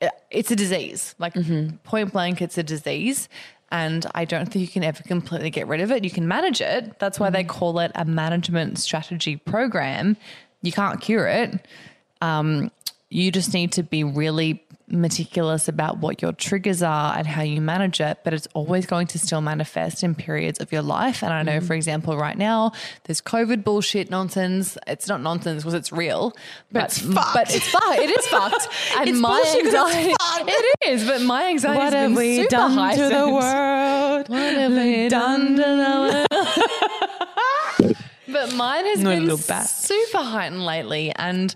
eh, it's a disease. Like mm-hmm. point blank, it's a disease. And I don't think you can ever completely get rid of it. You can manage it. That's why they mm-hmm. call it a management strategy program. You can't cure it. Um, you just need to be really meticulous about what your triggers are and how you manage it, but it's always going to still manifest in periods of your life. And I know, for example, right now, there's COVID bullshit nonsense. It's not nonsense because it's real, but It's fucked. But it's fucked. It is fucked. And It's my bullshit 'cause it's anxiety, it is. But my anxiety What has have been we super done to the world? What have we done to the world? But mine has No, been super heightened lately, and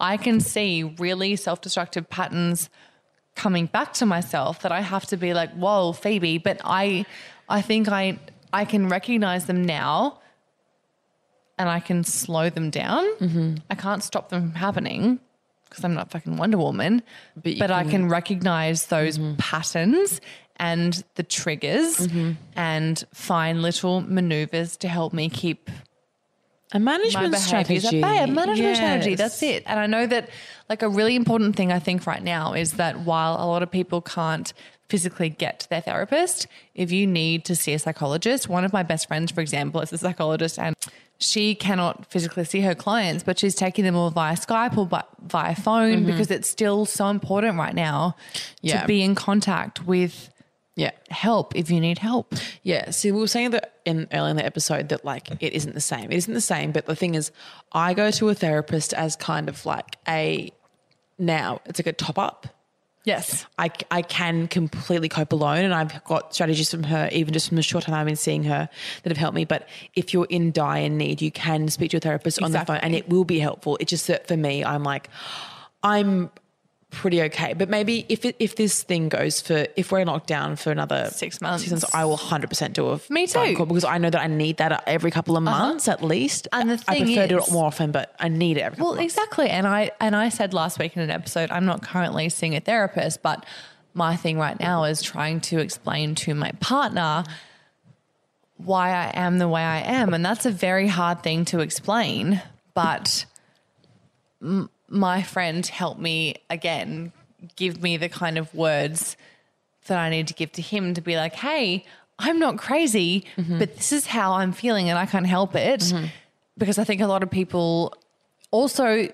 I can see really self-destructive patterns coming back to myself that I have to be like, "Whoa, Phoebe!" But I, I think I, I can recognize them now, and I can slow them down. Mm-hmm. I can't stop them from happening because I'm not fucking Wonder Woman, But but, you I can- Mm-hmm. recognize those patterns and the triggers Mm-hmm. and find little maneuvers to help me keep A management strategy. at bay. A management strategy. That's it. And I know that like a really important thing I think right now is that while a lot of people can't physically get to their therapist, if you need to see a psychologist, one of my best friends, for example, is a psychologist and she cannot physically see her clients, but she's taking them all via Skype or vi- via phone mm-hmm. because it's still so important right now Yeah. to be in contact with Yeah. help if you need help. Yeah. See, we were saying that in early in the episode that like it isn't the same. It isn't the same. But the thing is, I go to a therapist as kind of like a now it's like a top up. Yes. I, I can completely cope alone. And I've got strategies from her, even just from the short time I've been seeing her, that have helped me. But if you're in dire need, you can speak to a therapist on the phone and it will be helpful. It's just that for me, I'm like, I'm pretty okay. But maybe if it, if this thing goes for, if we're locked down for another Six months. six months I will 100% do a Me too. call because I know that I need that every couple of uh-huh. months at least. And the thing is, I prefer to do it more often, but I need it every couple Well, of exactly. And I and I said last week in an episode, I'm not currently seeing a therapist, but my thing right now is trying to explain to my partner why I am the way I am, and that's a very hard thing to explain. But m- my friend helped me again, give me the kind of words that I need to give to him to be like, hey, I'm not crazy, mm-hmm. but this is how I'm feeling and I can't help it. Mm-hmm. Because I think a lot of people also,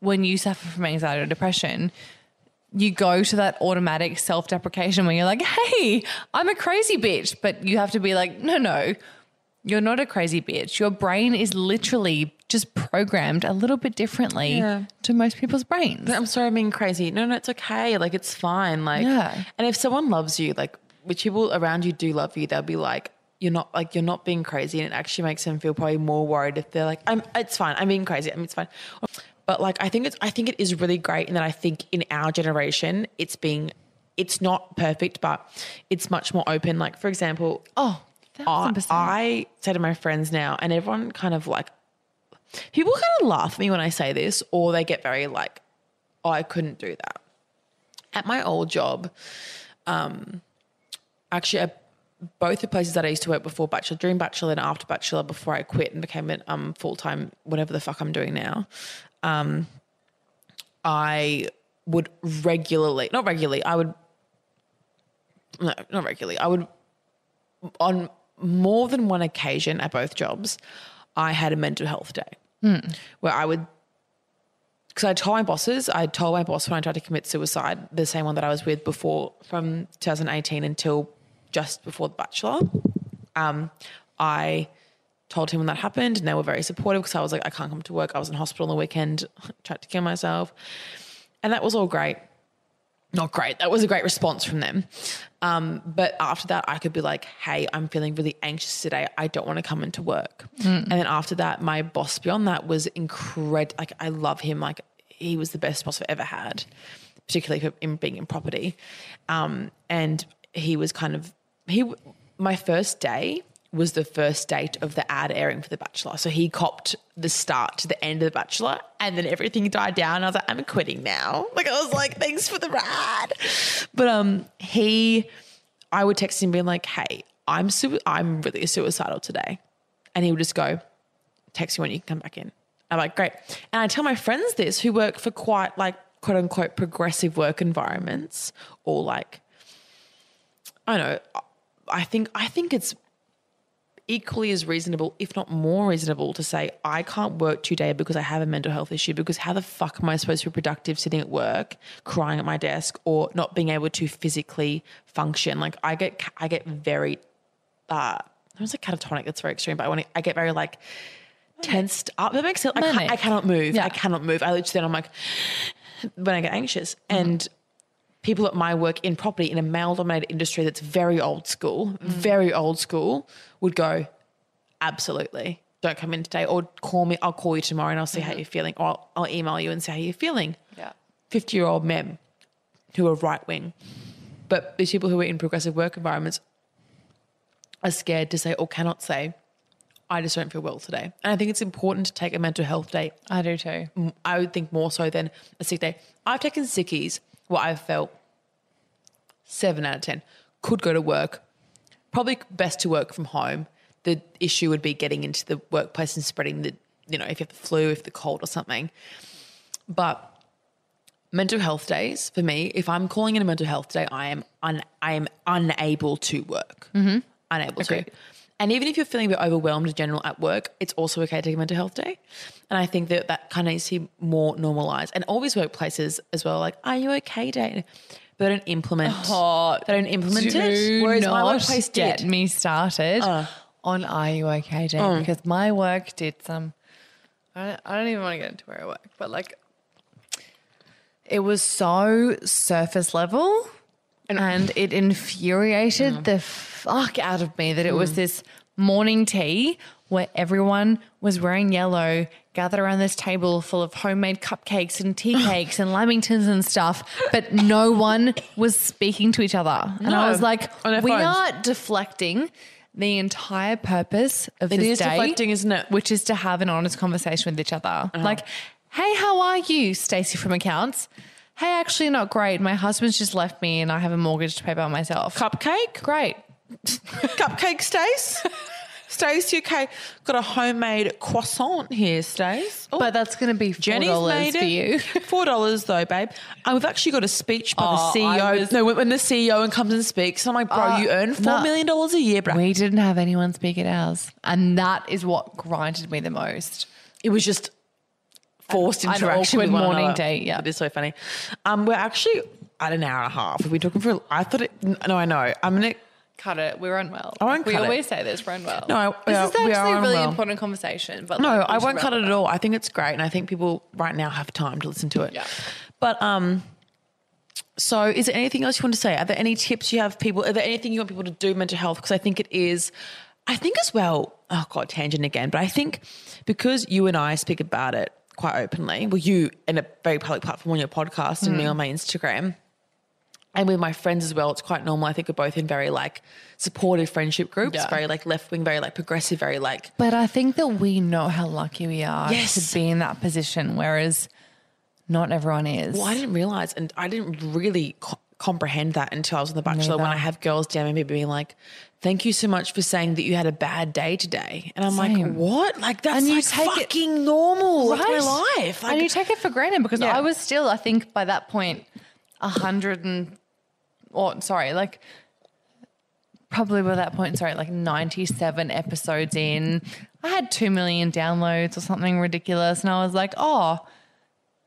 when you suffer from anxiety or depression, you go to that automatic self deprecation where you're like, hey, I'm a crazy bitch. But you have to be like, no, no, you're not a crazy bitch. Your brain is literally just programmed a little bit differently Yeah. to most people's brains. I'm sorry I'm being crazy. No, no, it's okay. Like it's fine. Like Yeah. and if someone loves you, like which people around you do love you, they'll be like, you're not like you're not being crazy. And it actually makes them feel probably more worried if they're like, I'm it's fine, I'm being crazy. I mean it's fine. But like I think it's I think it is really great and that I think in our generation it's being it's not perfect, but it's much more open. Like for example, Oh, I. I say to my friends now, and everyone kind of like, people kind of laugh at me when I say this, or they get very like, oh, I couldn't do that. At my old job, um, actually, at both the places that I used to work before Bachelor, during Bachelor and after Bachelor, before I quit and became a um, full time, whatever the fuck I'm doing now, um, I would regularly, not regularly, I would, no, not regularly, I would on more than one occasion at both jobs, I had a mental health day where I would, because I told my bosses, I told my boss when I tried to commit suicide, the same one that I was with before from 2018 until just before The Bachelor, um, I told him when that happened, and they were very supportive because I was like, I can't come to work. I was in hospital on the weekend, tried to kill myself, and that was all great. Not great. That was a great response from them. Um, but after that, I could be like, "Hey, I'm feeling really anxious today. I don't want to come into work." And then after that, my boss beyond that was incredible. Like I love him. Like he was the best boss I've ever had, particularly for in being in property. Um, and he was kind of he. My first day was the first date of the ad airing for The Bachelor. So he copped the start to the end of The Bachelor, and then everything died down. I was like, I'm quitting now. Like I was like, thanks for the ride. But um, he, I would text him being like, Hey, I'm su- I'm really suicidal today, and he would just go, text me when you can come back in. I'm like, great. And I tell my friends this who work for quite like quote unquote progressive work environments or like I don't know. I think I think it's equally as reasonable, if not more reasonable, to say I can't work today because I have a mental health issue. Because how the fuck am I supposed to be productive sitting at work, crying at my desk, or not being able to physically function? Like I get I get very uh I was like catatonic. That's very extreme, but I want to, I get very like tensed up. That makes sense. I, can't, I cannot move. Yeah. I cannot move. I literally then I'm like when I get anxious and people at my work in property in a male dominated industry that's very old school, very old school, would go, absolutely. Don't come in today or call me. I'll call you tomorrow and I'll see how mm-hmm. you're feeling or I'll, I'll email you and see how you're feeling. Yeah. 50 year old men who are right wing. But these people who are in progressive work environments are scared to say or cannot say, I just don't feel well today. And I think it's important to take a mental health day I do too. I would think more so than a sick day. I've taken sickies where I've felt seven out of 10. Could go to work. Probably best to work from home. The issue would be getting into the workplace and spreading the, you know, if you have the flu, if the cold or something. But mental health days for me, if I'm calling in a mental health day, I am un, I am unable to work. Mm-hmm. Unable Agreed. to. And even if you're feeling a bit overwhelmed in general at work, it's also okay to take a mental health day. And I think that that kind of needs to be more normalized. And always workplaces as well, like, are you okay day? But they don't implement. Oh, they don't implement it. Do Whereas not my workplace get did. Uh. me started on Are You Okay Day because my work did some. I don't, I don't even want to get into where I work, but like, it was so surface level, and, it infuriated Mm. the fuck out of me that it was this morning tea where everyone was wearing yellow, gathered around this table full of homemade cupcakes and tea cakes and lamingtons and stuff, but no one was speaking to each other. And I was like, we phones. are deflecting the entire purpose of It this is day, deflecting, isn't it? Which is to have an honest conversation with each other. Uh-huh. Like, hey, how are you, Stacey from accounts? Hey, actually, not great. My husband's just left me, and I have a mortgage to pay by myself. Cupcake? Great. Cupcake, Stace? Stace, okay? Got a homemade croissant here, Stace. Oh. But that's going to be four Jenny's dollars made for you. Four dollars though, babe. And we've actually got a speech by Oh, the CEO. was- no, when, when the CEO and comes and speaks, I'm like, bro, Uh, you earn four no. million dollars a year, bro. We didn't have anyone speak at ours, and that is what grinded me the most. It was just forced An interaction awkward with one morning date, yeah. it is so funny. Um, we're actually at an hour and a half. We've been talking for. I thought it. No, I know. I'm gonna. Cut it. We're unwell. I won't we cut it. always say this. We're unwell. No, I- this are- is actually a really unwell. important conversation. But No, like, I won't cut it at all. I think it's great, and I think people right now have time to listen to it. Yeah. But um, so is there anything else you want to say? Are there any tips you have people? Are there anything you want people to do mental health? Because I think it is. I think as well. Oh god, tangent again. But I think because you and I speak about it quite openly. Well, you in a very public platform on your podcast and me Mm. on my Instagram. And with my friends as well, it's quite normal. I think we're both in very like supportive friendship groups, Yeah. very like left wing, very like progressive, very like But I think that we know how lucky we are Yes. to be in that position, whereas not everyone is. Well, I didn't realize, and I didn't really comprehend that until I was on The Bachelor. When I have girls DMing me being like, "Thank you so much for saying that you had a bad day today," and I'm like, "What? Like that's And you like take it- fucking normal. That's my life." Like, and you take it for granted because Yeah. I was still, I think, by that point, a hundred and, or sorry, like probably by that point, sorry, like ninety-seven episodes in, I had two million downloads or something ridiculous, and I was like, oh,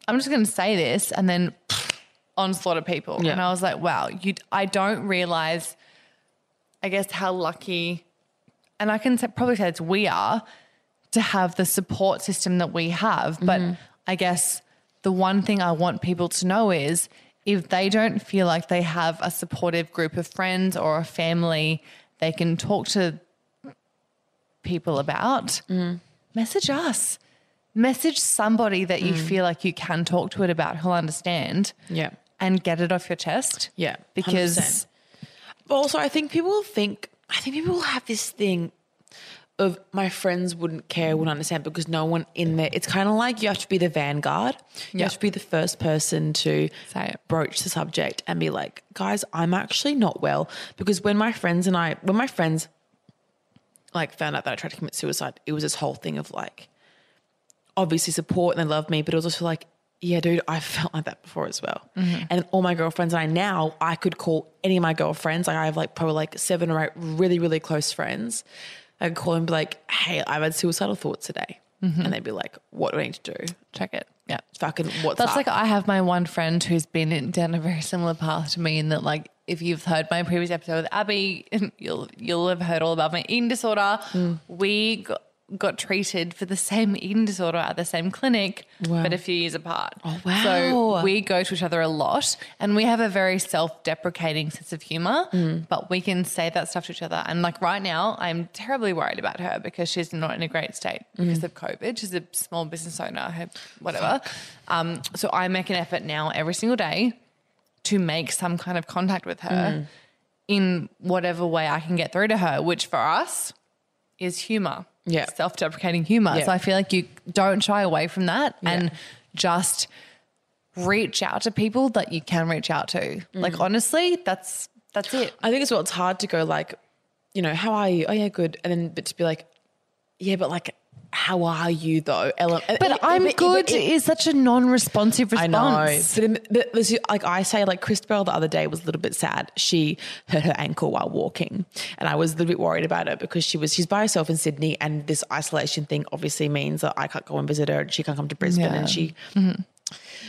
I'm just going to say this, and then onslaught of people, Yeah. and I was like, wow, you, I don't realize, I guess, how lucky and I can probably say it's we are to have the support system that we have. But mm-hmm. I guess the one thing I want people to know is if they don't feel like they have a supportive group of friends or a family they can talk to people about, mm-hmm. message us. Message somebody that you mm. feel like you can talk to it about who'll understand Yeah. And get it off your chest. Yeah, Because 100%. Also, I think people will think, I think people will have this thing of my friends wouldn't care, wouldn't understand because no one in there. It's kind of like you have to be the vanguard. You have to be the first person to broach the subject and be like, guys, I'm actually not well. Because when my friends and I, when my friends like found out that I tried to commit suicide, it was this whole thing of like, obviously support and they love me, but it was also like, yeah, dude, I felt like that before as well. And all my girlfriends and I now I could call any of my girlfriends. Like I have like probably like seven or eight really, really close friends. I could call and be like, hey, I've had suicidal thoughts today. And they'd be like, what do I need to do? Check it. Yeah. Fucking what's That's up? like I have my one friend who's been in, down a very similar path to me in that like if you've heard my previous episode with Abby, you'll you'll have heard all about my eating disorder. Hmm. We got, got treated for the same eating disorder at the same clinic, Wow. but a few years apart. Oh, wow. So we go to each other a lot, and we have a very self-deprecating sense of humor, Hmm. but we can say that stuff to each other. And like right now, I'm terribly worried about her because she's not in a great state Hmm. because of COVID. She's a small business owner, her, whatever. Um, so I make an effort now every single day to make some kind of contact with her in whatever way I can get through to her, which for us is humor. Yeah. Self deprecating humor. Yeah. So I feel like you don't shy away from that and just reach out to people that you can reach out to. Mm. Like honestly, that's that's it. I think as well, it's hard to go like, you know, how are you? Oh yeah, good. And then but to be like, yeah, but like, how are you though? But I'm good it- is such a non-responsive response. I know. But, but like I say, like Christabel the other day was a little bit sad. She hurt her ankle while walking, and I was a little bit worried about it because she was she's by herself in Sydney, and this isolation thing obviously means that I can't go and visit her, and she can't come to Brisbane, Yeah. and she. Mm-hmm.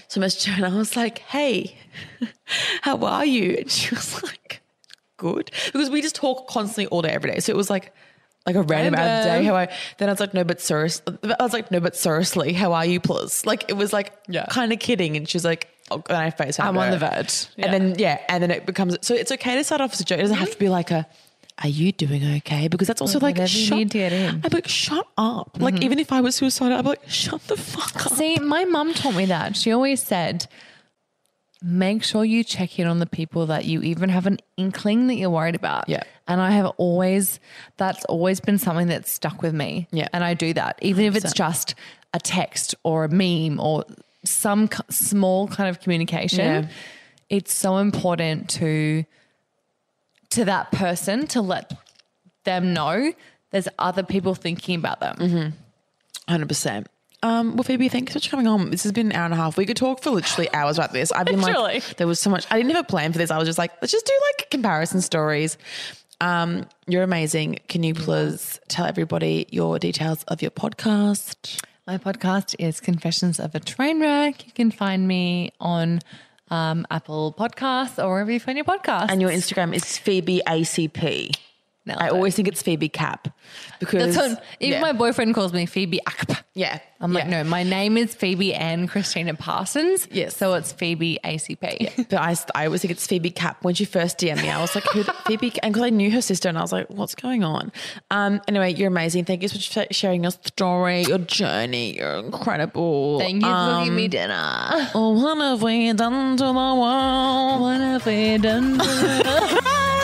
So I messaged her and I was like, "Hey, how are you?" And she was like, "Good," because we just talk constantly all day, every day. So it was like. Like a random out of the day, how I then I was like, no, but seriously, I was like, no, but seriously, how are you, plus? Like it was like Yeah. kind of kidding, and she's like, oh, and I face I'm on the verge. Yeah. and then yeah, and then it becomes so it's okay to start off as a joke. It doesn't have to be like a. Are you doing okay? Because that's also like you shut, need to get in. I'm like, shut up. Like mm-hmm. even if I was suicidal, I'd be like, shut the fuck up. See, my mum taught me that. She always said, make sure you check in on the people that you even have an inkling that you're worried about. Yeah. And I have always, that's always been something that's stuck with me. Yeah. And I do that, even if it's just a text or a meme or some small kind of communication. Yeah. It's so important to, to that person to let them know there's other people thinking about them. Mm-hmm. Hundred percent. Um, well, Phoebe, thanks so much for coming on. This has been an hour and a half. We could talk for literally hours about this. I've been Literally. like, there was so much. I didn't have a plan for this. I was just like, let's just do like comparison stories. Um, you're amazing. Can you please tell everybody your details of your podcast? My podcast is Confessions of a Train Wreck. You can find me on um, Apple Podcasts or wherever you find your podcast. And your Instagram is Phoebe ACP. I always think it's Phoebe Cap because That's what, even yeah. my boyfriend calls me Phoebe Akp. yeah. I'm like, yeah. no, my name is Phoebe Ann Christina Parsons. Yes. So it's Phoebe ACP. But I, I always think it's Phoebe Cap. When she first DM'd me, I was like, who the, Phoebe? And because I knew her sister, and I was like, what's going on? Um. Anyway, you're amazing. Thank you so much for sharing your story, your journey. You're incredible. Thank you for Um, giving me dinner. Oh, what have we done to the world? What have we done?